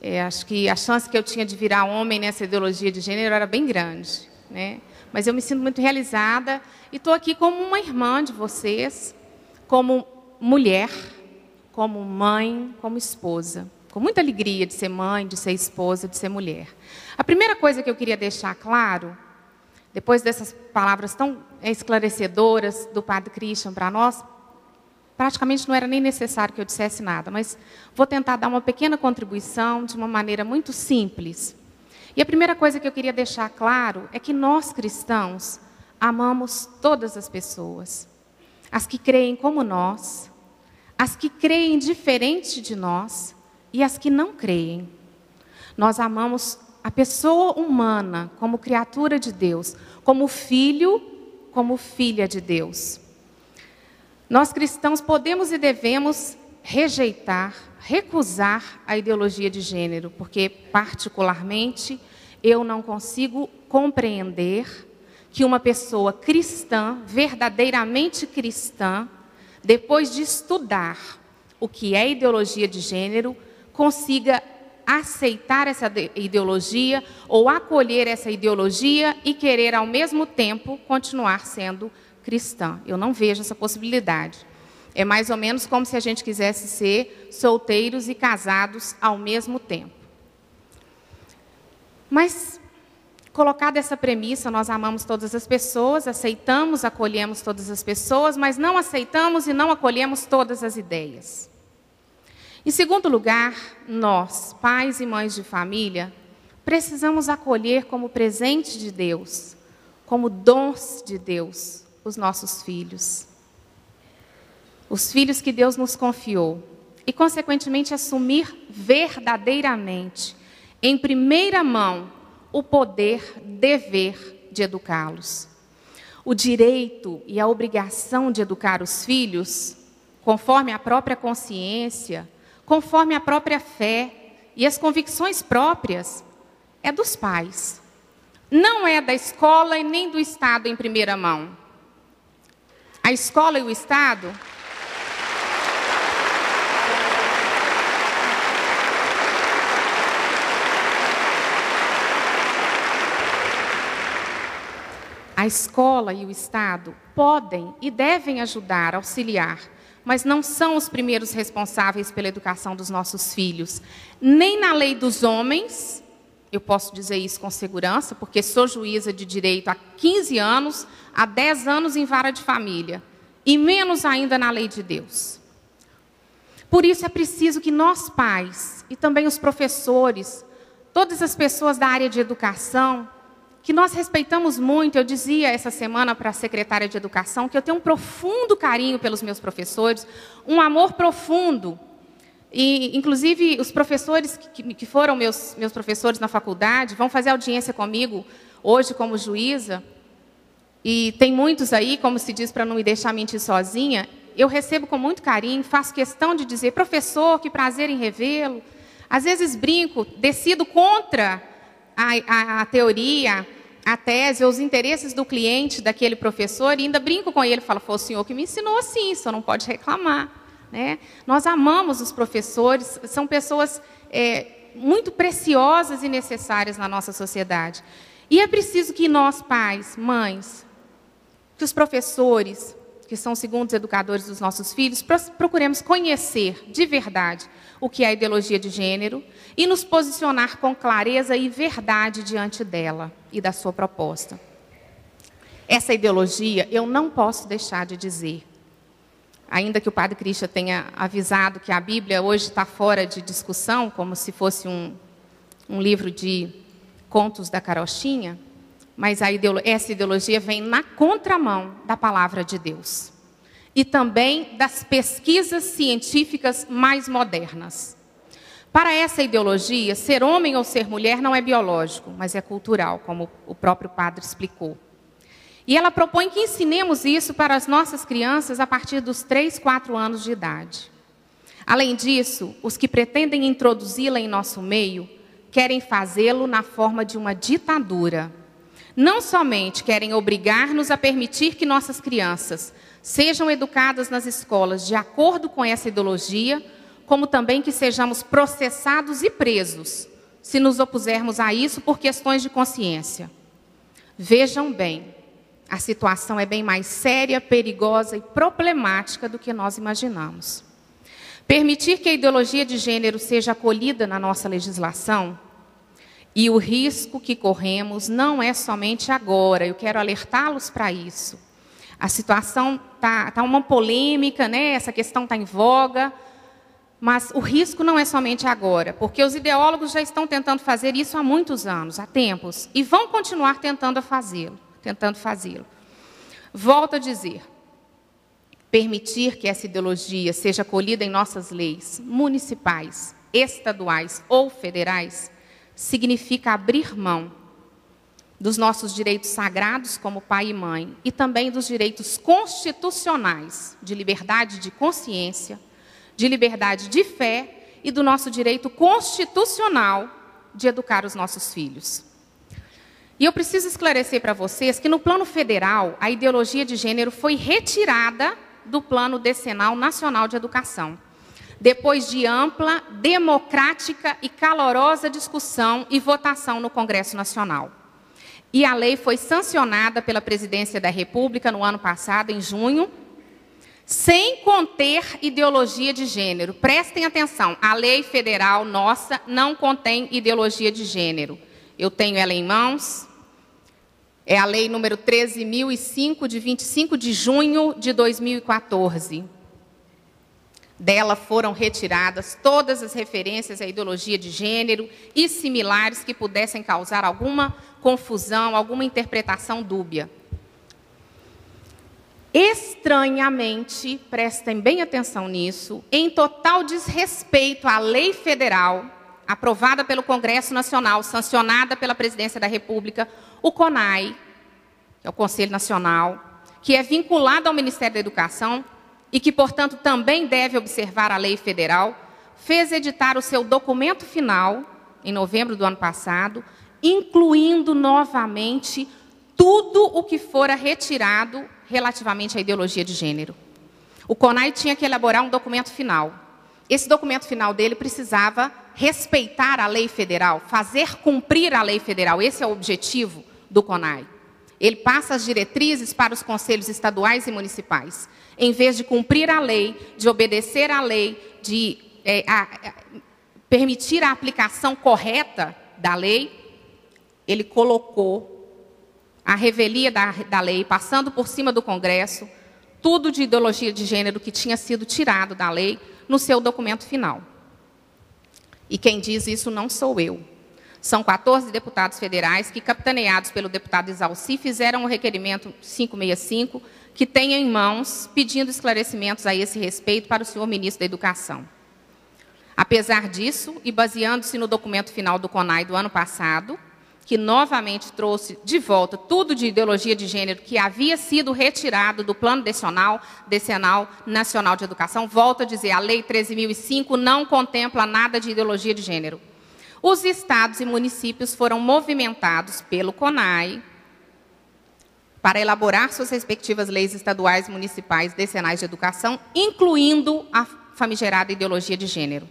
É, acho que a chance que eu tinha de virar homem nessa ideologia de gênero era bem grande. Né? Mas eu me sinto muito realizada e estou aqui como uma irmã de vocês, como mulher, como mãe, como esposa. Com muita alegria de ser mãe, de ser esposa, de ser mulher. A primeira coisa que eu queria deixar claro, depois dessas palavras tão esclarecedoras do Padre Christian para nós, praticamente não era nem necessário que eu dissesse nada, mas vou tentar dar uma pequena contribuição de uma maneira muito simples. E a primeira coisa que eu queria deixar claro é que nós cristãos amamos todas as pessoas. As que creem como nós, as que creem diferente de nós e as que não creem. Nós amamos a pessoa humana como criatura de Deus, como filho, como filha de Deus. Nós cristãos podemos e devemos rejeitar, recusar a ideologia de gênero, porque, particularmente, eu não consigo compreender que uma pessoa cristã, verdadeiramente cristã, depois de estudar o que é ideologia de gênero, consiga aceitar essa ideologia ou acolher essa ideologia e querer ao mesmo tempo continuar sendo cristã. Eu não vejo essa possibilidade. É mais ou menos como se a gente quisesse ser solteiros e casados ao mesmo tempo. Mas colocada essa premissa, nós amamos todas as pessoas, aceitamos, acolhemos todas as pessoas, mas não aceitamos e não acolhemos todas as ideias. Em segundo lugar, nós, pais e mães de família, precisamos acolher como presente de Deus, como dons de Deus, os nossos filhos. Os filhos que Deus nos confiou. E, consequentemente, assumir verdadeiramente, em primeira mão, o poder, dever de educá-los. O direito e a obrigação de educar os filhos, conforme a própria consciência, conforme a própria fé e as convicções próprias, é dos pais. Não é da escola e nem do Estado em primeira mão. A escola e o Estado A escola e o Estado podem e devem ajudar, auxiliar, mas não são os primeiros responsáveis pela educação dos nossos filhos. Nem na lei dos homens, eu posso dizer isso com segurança, porque sou juíza de direito há 15 anos, há 10 anos em vara de família, e menos ainda na lei de Deus. Por isso é preciso que nós, pais, e também os professores, todas as pessoas da área de educação, que nós respeitamos muito. Eu dizia essa semana para a secretária de Educação que eu tenho um profundo carinho pelos meus professores, um amor profundo. E, inclusive, os professores que, que foram meus, meus professores na faculdade vão fazer audiência comigo hoje como juíza. E tem muitos aí, como se diz, para não me deixar mentir sozinha. Eu recebo com muito carinho, faço questão de dizer, professor, que prazer em revê-lo. Às vezes brinco, decido contra a, a, a teoria, a tese, os interesses do cliente daquele professor, e ainda brinco com ele, falo, foi o senhor que me ensinou assim, senhor não pode reclamar. Né? Nós amamos os professores, são pessoas é, muito preciosas e necessárias na nossa sociedade. E é preciso que nós, pais, mães, que os professores, que são segundos educadores dos nossos filhos, procuremos conhecer de verdade o que é a ideologia de gênero e nos posicionar com clareza e verdade diante dela e da sua proposta. Essa ideologia, eu não posso deixar de dizer, ainda que o Padre Cristian tenha avisado que a Bíblia hoje está fora de discussão, como se fosse um, um livro de contos da carochinha, mas ideolo essa ideologia vem na contramão da palavra de Deus e também das pesquisas científicas mais modernas. Para essa ideologia, ser homem ou ser mulher não é biológico, mas é cultural, como o próprio padre explicou. E ela propõe que ensinemos isso para as nossas crianças a partir dos 3, 4 anos de idade. Além disso, os que pretendem introduzi-la em nosso meio querem fazê-lo na forma de uma ditadura. Não somente querem obrigar-nos a permitir que nossas crianças sejam educadas nas escolas de acordo com essa ideologia, como também que sejamos processados e presos, se nos opusermos a isso por questões de consciência. Vejam bem, a situação é bem mais séria, perigosa e problemática do que nós imaginamos. Permitir que a ideologia de gênero seja acolhida na nossa legislação e o risco que corremos não é somente agora, eu quero alertá-los para isso. A situação está tá uma polêmica, né? essa questão está em voga, mas o risco não é somente agora, porque os ideólogos já estão tentando fazer isso há muitos anos, há tempos, e vão continuar tentando fazê-lo, tentando fazê-lo. Volto a dizer, permitir que essa ideologia seja acolhida em nossas leis municipais, estaduais ou federais, significa abrir mão dos nossos direitos sagrados como pai e mãe e também dos direitos constitucionais de liberdade de consciência, de liberdade de fé e do nosso direito constitucional de educar os nossos filhos. E eu preciso esclarecer para vocês que no plano federal, a ideologia de gênero foi retirada do Plano Decenal Nacional de Educação, depois de ampla, democrática e calorosa discussão e votação no Congresso Nacional. E a lei foi sancionada pela Presidência da República no ano passado, em junho, sem conter ideologia de gênero. Prestem atenção, a lei federal nossa não contém ideologia de gênero. Eu tenho ela em mãos. É a lei número 13.005, de 25 de junho de 2014. Dela foram retiradas todas as referências à ideologia de gênero e similares que pudessem causar alguma confusão, alguma interpretação dúbia. Estranhamente, prestem bem atenção nisso, em total desrespeito à lei federal aprovada pelo Congresso Nacional, sancionada pela Presidência da República, o CONAI, que é o Conselho Nacional, que é vinculado ao Ministério da Educação e que, portanto, também deve observar a lei federal, fez editar o seu documento final, em novembro do ano passado, incluindo novamente tudo o que fora retirado relativamente à ideologia de gênero. O CONAI tinha que elaborar um documento final. Esse documento final dele precisava respeitar a lei federal, fazer cumprir a lei federal. Esse é o objetivo do CONAI. Ele passa as diretrizes para os conselhos estaduais e municipais. Em vez de cumprir a lei, de obedecer à lei, de é, a, a, permitir a aplicação correta da lei, ele colocou a revelia da, da lei, passando por cima do Congresso, tudo de ideologia de gênero que tinha sido tirado da lei no seu documento final. E quem diz isso não sou eu. São 14 deputados federais que, capitaneados pelo deputado Isalci, fizeram o requerimento 565, que tem em mãos, pedindo esclarecimentos a esse respeito para o senhor ministro da Educação. Apesar disso, e baseando-se no documento final do CONAI do ano passado, que novamente trouxe de volta tudo de ideologia de gênero que havia sido retirado do Plano Decenal, Decenal Nacional de Educação. Volto a dizer, a Lei 13.005 não contempla nada de ideologia de gênero. Os estados e municípios foram movimentados pelo CONAI para elaborar suas respectivas leis estaduais, municipais, decenais de educação, incluindo a famigerada ideologia de gênero.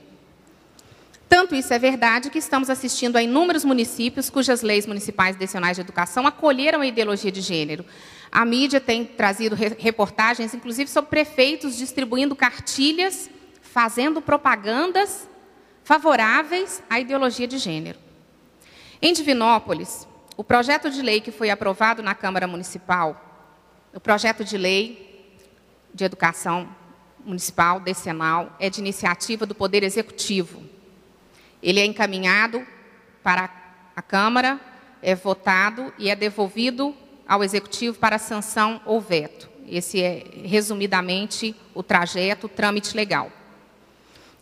Tanto isso é verdade que estamos assistindo a inúmeros municípios cujas leis municipais decenais de educação acolheram a ideologia de gênero. A mídia tem trazido reportagens, inclusive, sobre prefeitos distribuindo cartilhas, fazendo propagandas favoráveis à ideologia de gênero. Em Divinópolis, o projeto de lei que foi aprovado na Câmara Municipal, o projeto de lei de educação municipal decenal, é de iniciativa do Poder Executivo. Ele é encaminhado para a Câmara, é votado e é devolvido ao Executivo para sanção ou veto. Esse é, resumidamente, o trajeto, o trâmite legal.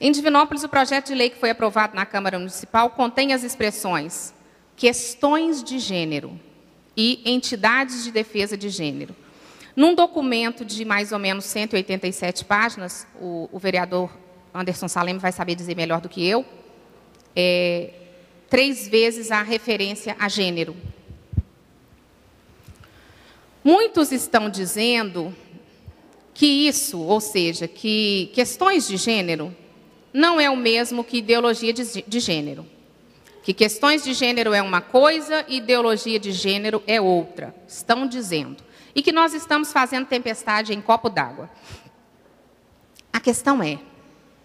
Em Divinópolis, o projeto de lei que foi aprovado na Câmara Municipal contém as expressões questões de gênero e entidades de defesa de gênero. Num documento de mais ou menos 187 páginas, o, o vereador Anderson Salem vai saber dizer melhor do que eu, é, três vezes a referência a gênero. Muitos estão dizendo que isso, ou seja, que questões de gênero não é o mesmo que ideologia de, de gênero. Que questões de gênero é uma coisa e ideologia de gênero é outra. Estão dizendo. E que nós estamos fazendo tempestade em copo d'água. A questão é,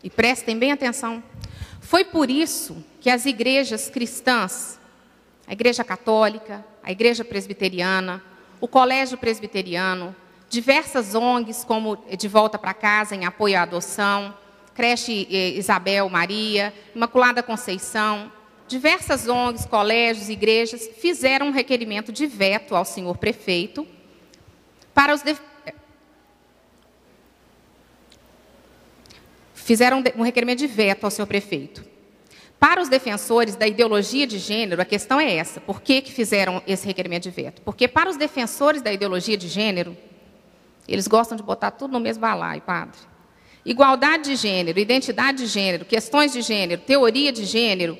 e prestem bem atenção foi por isso que as igrejas cristãs, a Igreja Católica, a Igreja Presbiteriana, o Colégio Presbiteriano, diversas ONGs, como De Volta para Casa, em apoio à adoção, Creche eh, Isabel Maria, Imaculada Conceição, diversas ONGs, colégios, igrejas, fizeram um requerimento de veto ao senhor prefeito para os fizeram um requerimento de veto ao seu prefeito. Para os defensores da ideologia de gênero, a questão é essa: por que, que fizeram esse requerimento de veto? Porque para os defensores da ideologia de gênero, eles gostam de botar tudo no mesmo balaio, padre. Igualdade de gênero, identidade de gênero, questões de gênero, teoria de gênero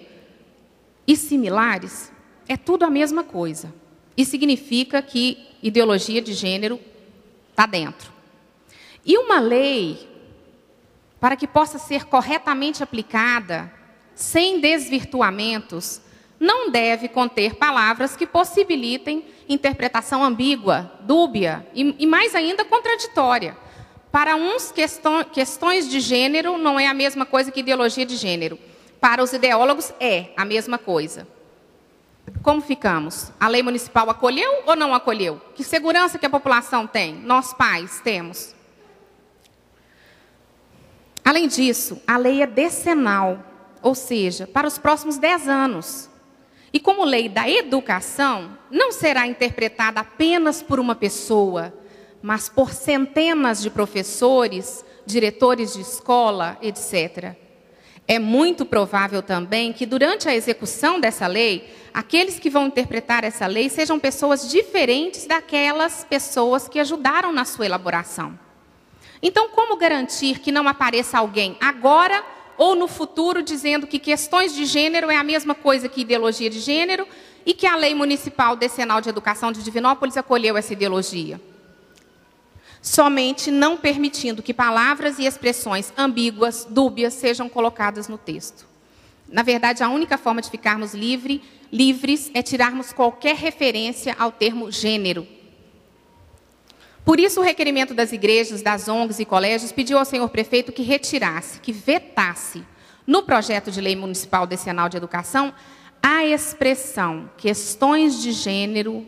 e similares, é tudo a mesma coisa. E significa que ideologia de gênero está dentro. E uma lei, para que possa ser corretamente aplicada, sem desvirtuamentos, não deve conter palavras que possibilitem interpretação ambígua, dúbia e, e mais ainda contraditória. Para uns, questões de gênero não é a mesma coisa que ideologia de gênero. Para os ideólogos, é a mesma coisa. Como ficamos? A lei municipal acolheu ou não acolheu? Que segurança que a população tem? Nós, pais, temos. Além disso, a lei é decenal, ou seja, para os próximos 10 anos. E como lei da educação, não será interpretada apenas por uma pessoa, mas por centenas de professores, diretores de escola, etc. É muito provável também que durante a execução dessa lei, aqueles que vão interpretar essa lei sejam pessoas diferentes daquelas pessoas que ajudaram na sua elaboração. Então, como garantir que não apareça alguém agora ou no futuro dizendo que questões de gênero é a mesma coisa que ideologia de gênero e que a Lei Municipal Decenal de Educação de Divinópolis acolheu essa ideologia. Somente não permitindo que palavras e expressões ambíguas, dúbias, sejam colocadas no texto. Na verdade, a única forma de ficarmos livre, livres é tirarmos qualquer referência ao termo gênero por isso, o requerimento das igrejas, das ONGs e colégios pediu ao senhor prefeito que retirasse, que vetasse, no projeto de lei municipal decenal de educação, a expressão questões de gênero,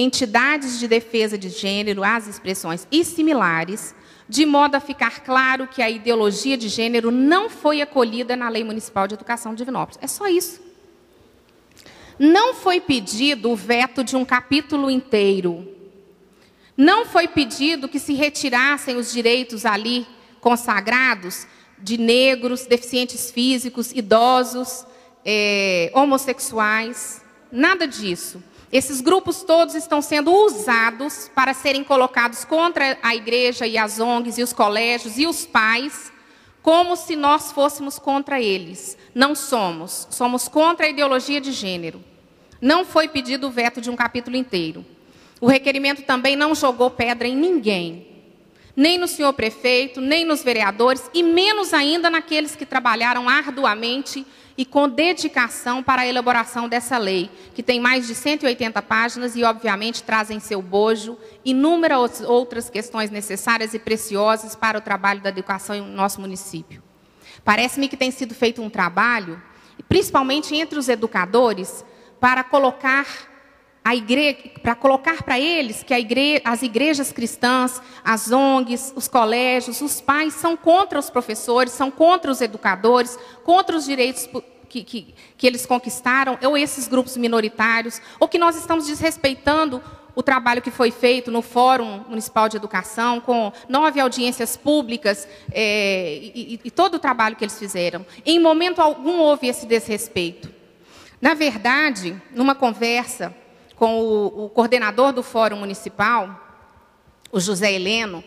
entidades de defesa de gênero, as expressões e similares, de modo a ficar claro que a ideologia de gênero não foi acolhida na Lei Municipal de Educação de Divinópolis. É só isso. Não foi pedido o veto de um capítulo inteiro não foi pedido que se retirassem os direitos ali consagrados de negros, deficientes físicos, idosos, é, homossexuais, nada disso. Esses grupos todos estão sendo usados para serem colocados contra a igreja e as ONGs e os colégios e os pais, como se nós fôssemos contra eles. Não somos. Somos contra a ideologia de gênero. Não foi pedido o veto de um capítulo inteiro. O requerimento também não jogou pedra em ninguém, nem no senhor prefeito, nem nos vereadores, e menos ainda naqueles que trabalharam arduamente e com dedicação para a elaboração dessa lei, que tem mais de 180 páginas e, obviamente, traz em seu bojo inúmeras outras questões necessárias e preciosas para o trabalho da educação em nosso município. Parece-me que tem sido feito um trabalho, principalmente entre os educadores, para colocar para colocar para eles que igre, as igrejas cristãs, as ONGs, os colégios, os pais são contra os professores, são contra os educadores, contra os direitos que, que, que eles conquistaram, ou esses grupos minoritários, ou que nós estamos desrespeitando o trabalho que foi feito no Fórum Municipal de Educação, com nove audiências públicas é, e, e todo o trabalho que eles fizeram. Em momento algum houve esse desrespeito. Na verdade, numa conversa com o, o coordenador do Fórum Municipal, o José Heleno,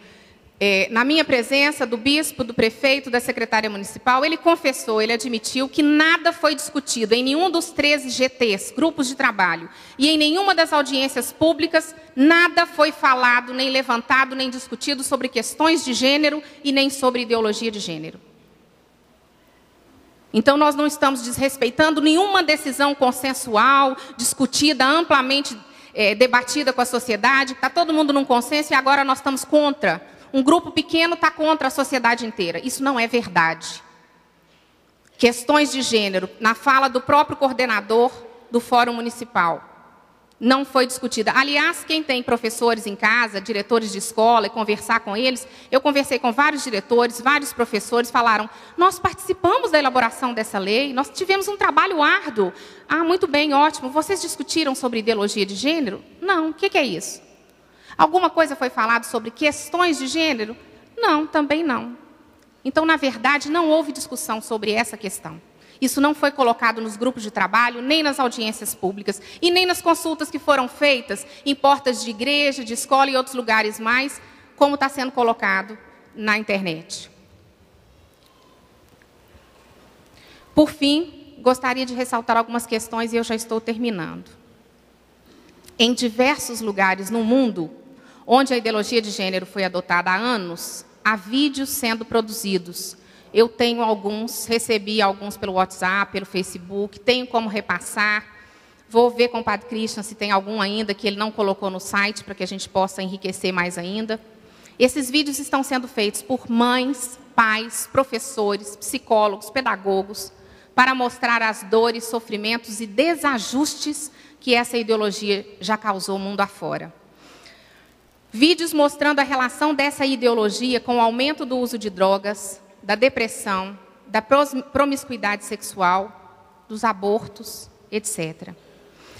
é, na minha presença, do bispo, do prefeito, da secretária municipal, ele confessou, ele admitiu que nada foi discutido em nenhum dos 13 GTs, grupos de trabalho, e em nenhuma das audiências públicas, nada foi falado, nem levantado, nem discutido sobre questões de gênero e nem sobre ideologia de gênero. Então, nós não estamos desrespeitando nenhuma decisão consensual, discutida, amplamente é, debatida com a sociedade. Está todo mundo num consenso e agora nós estamos contra. Um grupo pequeno está contra a sociedade inteira. Isso não é verdade. Questões de gênero, na fala do próprio coordenador do Fórum Municipal não foi discutida. Aliás, quem tem professores em casa, diretores de escola, e conversar com eles, eu conversei com vários diretores, vários professores, falaram: nós participamos da elaboração dessa lei, nós tivemos um trabalho árduo. Ah, muito bem, ótimo. Vocês discutiram sobre ideologia de gênero? Não. O que é isso? Alguma coisa foi falado sobre questões de gênero? Não, também não. Então, na verdade, não houve discussão sobre essa questão. Isso não foi colocado nos grupos de trabalho, nem nas audiências públicas e nem nas consultas que foram feitas em portas de igreja, de escola e outros lugares mais, como está sendo colocado na internet. Por fim, gostaria de ressaltar algumas questões e eu já estou terminando. Em diversos lugares no mundo, onde a ideologia de gênero foi adotada há anos, há vídeos sendo produzidos eu tenho alguns, recebi alguns pelo WhatsApp, pelo Facebook, tenho como repassar. Vou ver com o Padre Christian se tem algum ainda que ele não colocou no site para que a gente possa enriquecer mais ainda. Esses vídeos estão sendo feitos por mães, pais, professores, psicólogos, pedagogos, para mostrar as dores, sofrimentos e desajustes que essa ideologia já causou mundo afora. Vídeos mostrando a relação dessa ideologia com o aumento do uso de drogas, da depressão, da promiscuidade sexual, dos abortos, etc.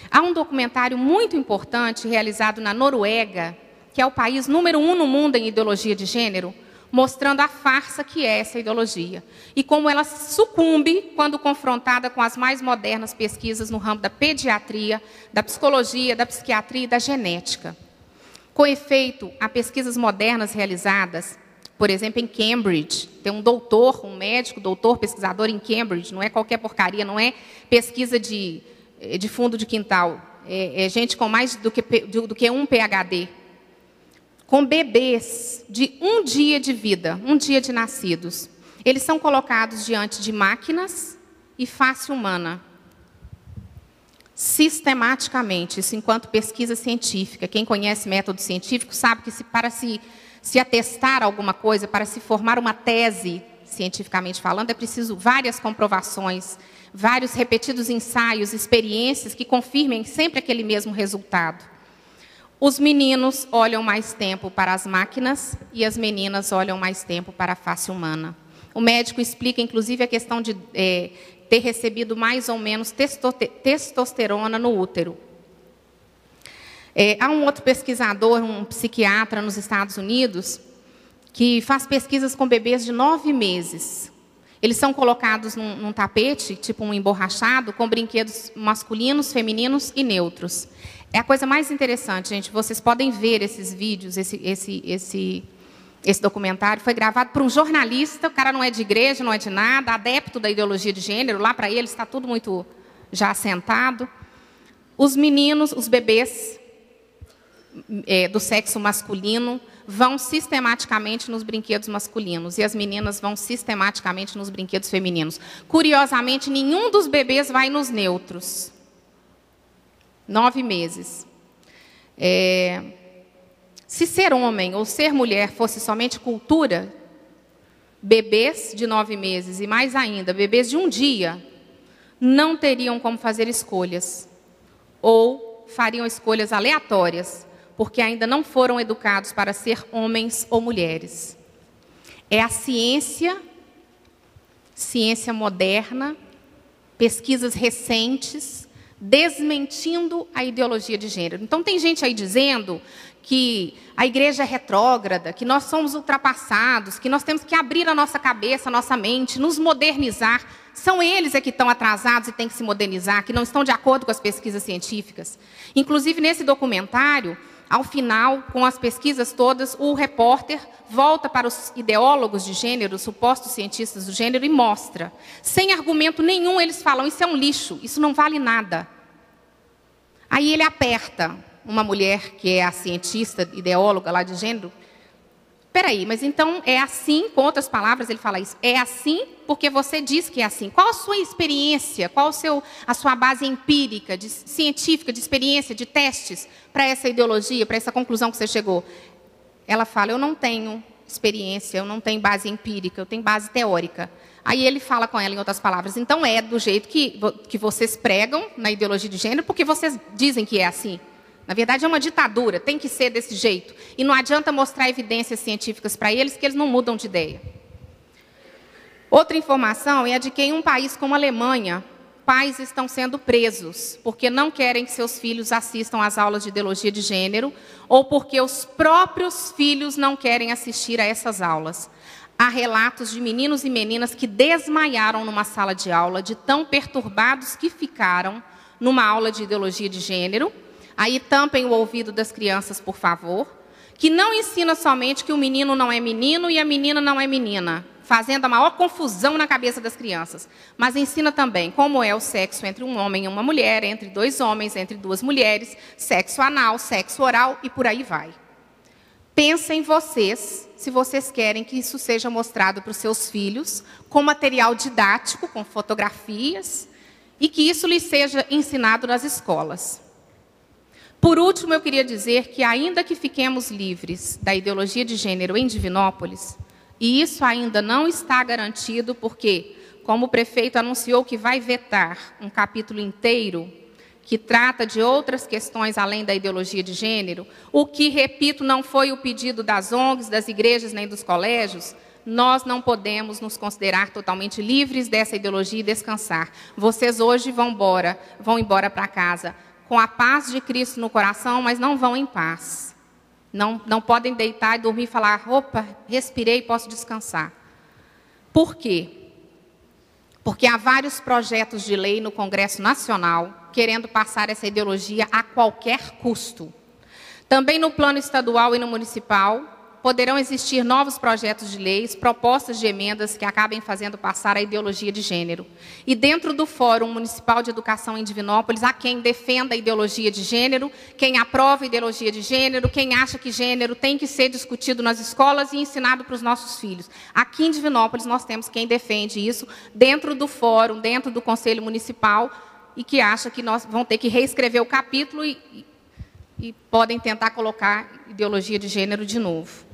Há um documentário muito importante realizado na Noruega, que é o país número um no mundo em ideologia de gênero, mostrando a farsa que é essa ideologia e como ela sucumbe quando confrontada com as mais modernas pesquisas no ramo da pediatria, da psicologia, da psiquiatria e da genética. Com efeito, há pesquisas modernas realizadas, por exemplo, em Cambridge. Tem um doutor, um médico, doutor, pesquisador em Cambridge. Não é qualquer porcaria, não é pesquisa de, de fundo de quintal. É, é gente com mais do que, do que um PhD. Com bebês de um dia de vida, um dia de nascidos. Eles são colocados diante de máquinas e face humana sistematicamente, isso enquanto pesquisa científica. Quem conhece método científico sabe que se, para se, se atestar alguma coisa, para se formar uma tese, cientificamente falando, é preciso várias comprovações, vários repetidos ensaios, experiências que confirmem sempre aquele mesmo resultado. Os meninos olham mais tempo para as máquinas e as meninas olham mais tempo para a face humana. O médico explica, inclusive, a questão de é, ter recebido mais ou menos testosterona no útero. É, há um outro pesquisador, um psiquiatra nos Estados Unidos, que faz pesquisas com bebês de nove meses. Eles são colocados num, num, tapete, tipo um emborrachado, com brinquedos masculinos, femininos e neutros. É a coisa mais interessante, gente. Vocês podem ver esses vídeos, esse, esse, esse esse documentário foi gravado por um jornalista, o cara não é de igreja, não é de nada, adepto da ideologia de gênero, lá para ele está tudo muito já assentado. Os meninos, os bebês é, do sexo masculino vão sistematicamente nos brinquedos masculinos e as meninas vão sistematicamente nos brinquedos femininos. Curiosamente, nenhum dos bebês vai nos neutros. Nove meses. É, se ser homem ou ser mulher fosse somente cultura, bebês de nove meses e mais ainda, bebês de um dia, não teriam como fazer escolhas. Ou fariam escolhas aleatórias, porque ainda não foram educados para ser homens ou mulheres. É a ciência, ciência moderna, pesquisas recentes, desmentindo a ideologia de gênero. Então, tem gente aí dizendo que a igreja é retrógrada, que nós somos ultrapassados, que nós temos que abrir a nossa cabeça, a nossa mente, nos modernizar. São eles é que estão atrasados e têm que se modernizar, que não estão de acordo com as pesquisas científicas. Inclusive, nesse documentário, ao final, com as pesquisas todas, o repórter volta para os ideólogos de gênero, os supostos cientistas do gênero, e mostra. Sem argumento nenhum, eles falam: isso é um lixo, isso não vale nada. Aí ele aperta uma mulher que é a cientista, ideóloga lá de gênero. Peraí, mas então é assim, com outras palavras, ele fala isso. É assim porque você diz que é assim. Qual a sua experiência? Qual o seu, a sua base empírica, de, científica, de experiência, de testes para essa ideologia, para essa conclusão que você chegou? Ela fala: Eu não tenho experiência, eu não tenho base empírica, eu tenho base teórica. Aí ele fala com ela em outras palavras: Então é do jeito que, que vocês pregam na ideologia de gênero, porque vocês dizem que é assim. Na verdade, é uma ditadura, tem que ser desse jeito. E não adianta mostrar evidências científicas para eles, que eles não mudam de ideia. Outra informação é a de que em um país como a Alemanha, pais estão sendo presos porque não querem que seus filhos assistam às aulas de ideologia de gênero ou porque os próprios filhos não querem assistir a essas aulas. Há relatos de meninos e meninas que desmaiaram numa sala de aula de tão perturbados que ficaram numa aula de ideologia de gênero Aí tampem o ouvido das crianças, por favor. Que não ensina somente que o menino não é menino e a menina não é menina. fazendo a maior confusão na cabeça das crianças. Mas ensina também como é o sexo entre um homem e uma mulher, entre dois homens, entre duas mulheres, sexo anal, sexo oral e por aí vai. Pensem vocês, se vocês querem que isso seja mostrado para os seus filhos, com material didático, com fotografias, e que isso lhes seja ensinado nas escolas. Por último, eu queria dizer que, ainda que fiquemos livres da ideologia de gênero em Divinópolis, e isso ainda não está garantido, porque, como o prefeito anunciou que vai vetar um capítulo inteiro que trata de outras questões além da ideologia de gênero, o que, repito, não foi o pedido das ONGs, das igrejas nem dos colégios, nós não podemos nos considerar totalmente livres dessa ideologia e descansar. Vocês hoje vão embora, vão embora para casa com a paz de Cristo no coração, mas não vão em paz. Não, não podem deitar e dormir e falar, opa, respirei, posso descansar. Por quê? Porque há vários projetos de lei no Congresso Nacional querendo passar essa ideologia a qualquer custo. Também no plano estadual e no municipal, poderão existir novos projetos de leis, propostas de emendas que acabem fazendo passar a ideologia de gênero. E dentro do Fórum Municipal de Educação em Divinópolis, há quem defenda a ideologia de gênero, quem aprova a ideologia de gênero, quem acha que gênero tem que ser discutido nas escolas e ensinado para os nossos filhos. Aqui em Divinópolis, nós temos quem defende isso dentro do Fórum, dentro do Conselho Municipal, e que acha que nós vamos ter que reescrever o capítulo e, e podem tentar colocar ideologia de gênero de novo.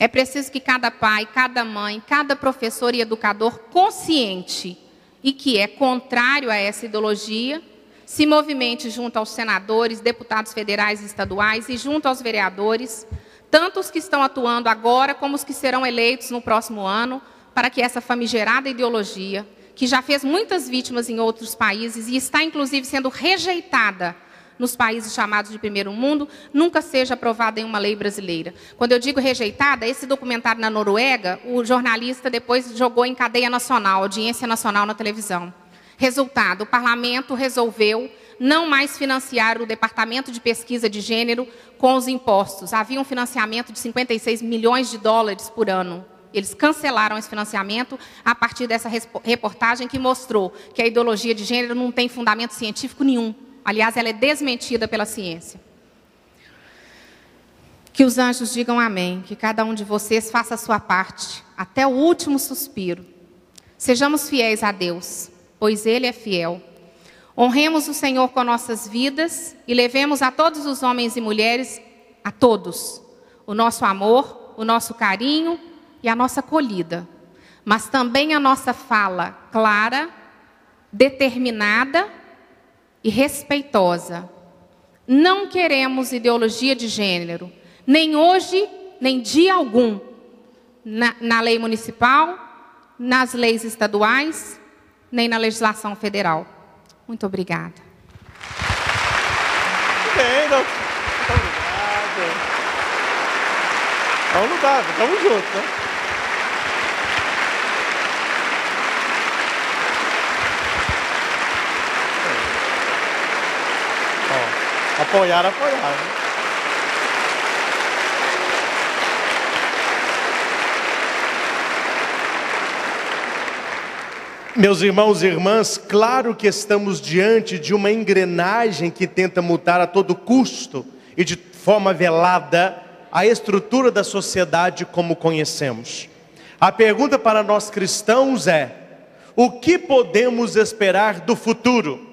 É preciso que cada pai, cada mãe, cada professor e educador consciente e que é contrário a essa ideologia, se movimente junto aos senadores, deputados federais e estaduais e junto aos vereadores, tanto os que estão atuando agora como os que serão eleitos no próximo ano, para que essa famigerada ideologia, que já fez muitas vítimas em outros países e está inclusive sendo rejeitada nos países chamados de primeiro mundo, nunca seja aprovada em uma lei brasileira. Quando eu digo rejeitada, esse documentário na Noruega, o jornalista depois jogou em cadeia nacional, audiência nacional na televisão. Resultado: o parlamento resolveu não mais financiar o Departamento de Pesquisa de Gênero com os impostos. Havia um financiamento de 56 milhões de dólares por ano. Eles cancelaram esse financiamento a partir dessa reportagem que mostrou que a ideologia de gênero não tem fundamento científico nenhum. Aliás, ela é desmentida pela ciência. Que os anjos digam amém, que cada um de vocês faça a sua parte, até o último suspiro. Sejamos fiéis a Deus, pois Ele é fiel. Honremos o Senhor com nossas vidas e levemos a todos os homens e mulheres, a todos, o nosso amor, o nosso carinho e a nossa acolhida, mas também a nossa fala clara, determinada e respeitosa. Não queremos ideologia de gênero, nem hoje, nem dia algum, na, na lei municipal, nas leis estaduais, nem na legislação federal. Muito obrigada. Bem, não... Obrigado. Vamos juntos, né? Apoiar, apoiar. Né? Meus irmãos e irmãs, claro que estamos diante de uma engrenagem que tenta mudar a todo custo e de forma velada a estrutura da sociedade como conhecemos. A pergunta para nós cristãos é: o que podemos esperar do futuro?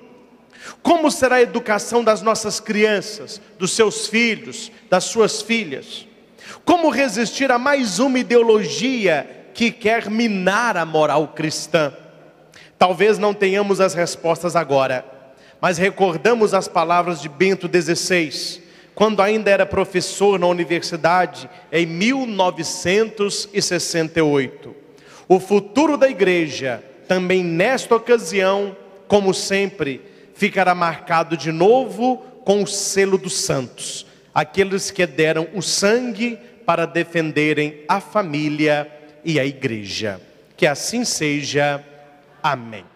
Como será a educação das nossas crianças, dos seus filhos, das suas filhas? Como resistir a mais uma ideologia que quer minar a moral cristã? Talvez não tenhamos as respostas agora, mas recordamos as palavras de Bento XVI, quando ainda era professor na universidade, em 1968. O futuro da igreja, também nesta ocasião, como sempre, ficará marcado de novo com o selo dos santos, aqueles que deram o sangue para defenderem a família e a igreja. Que assim seja. Amém.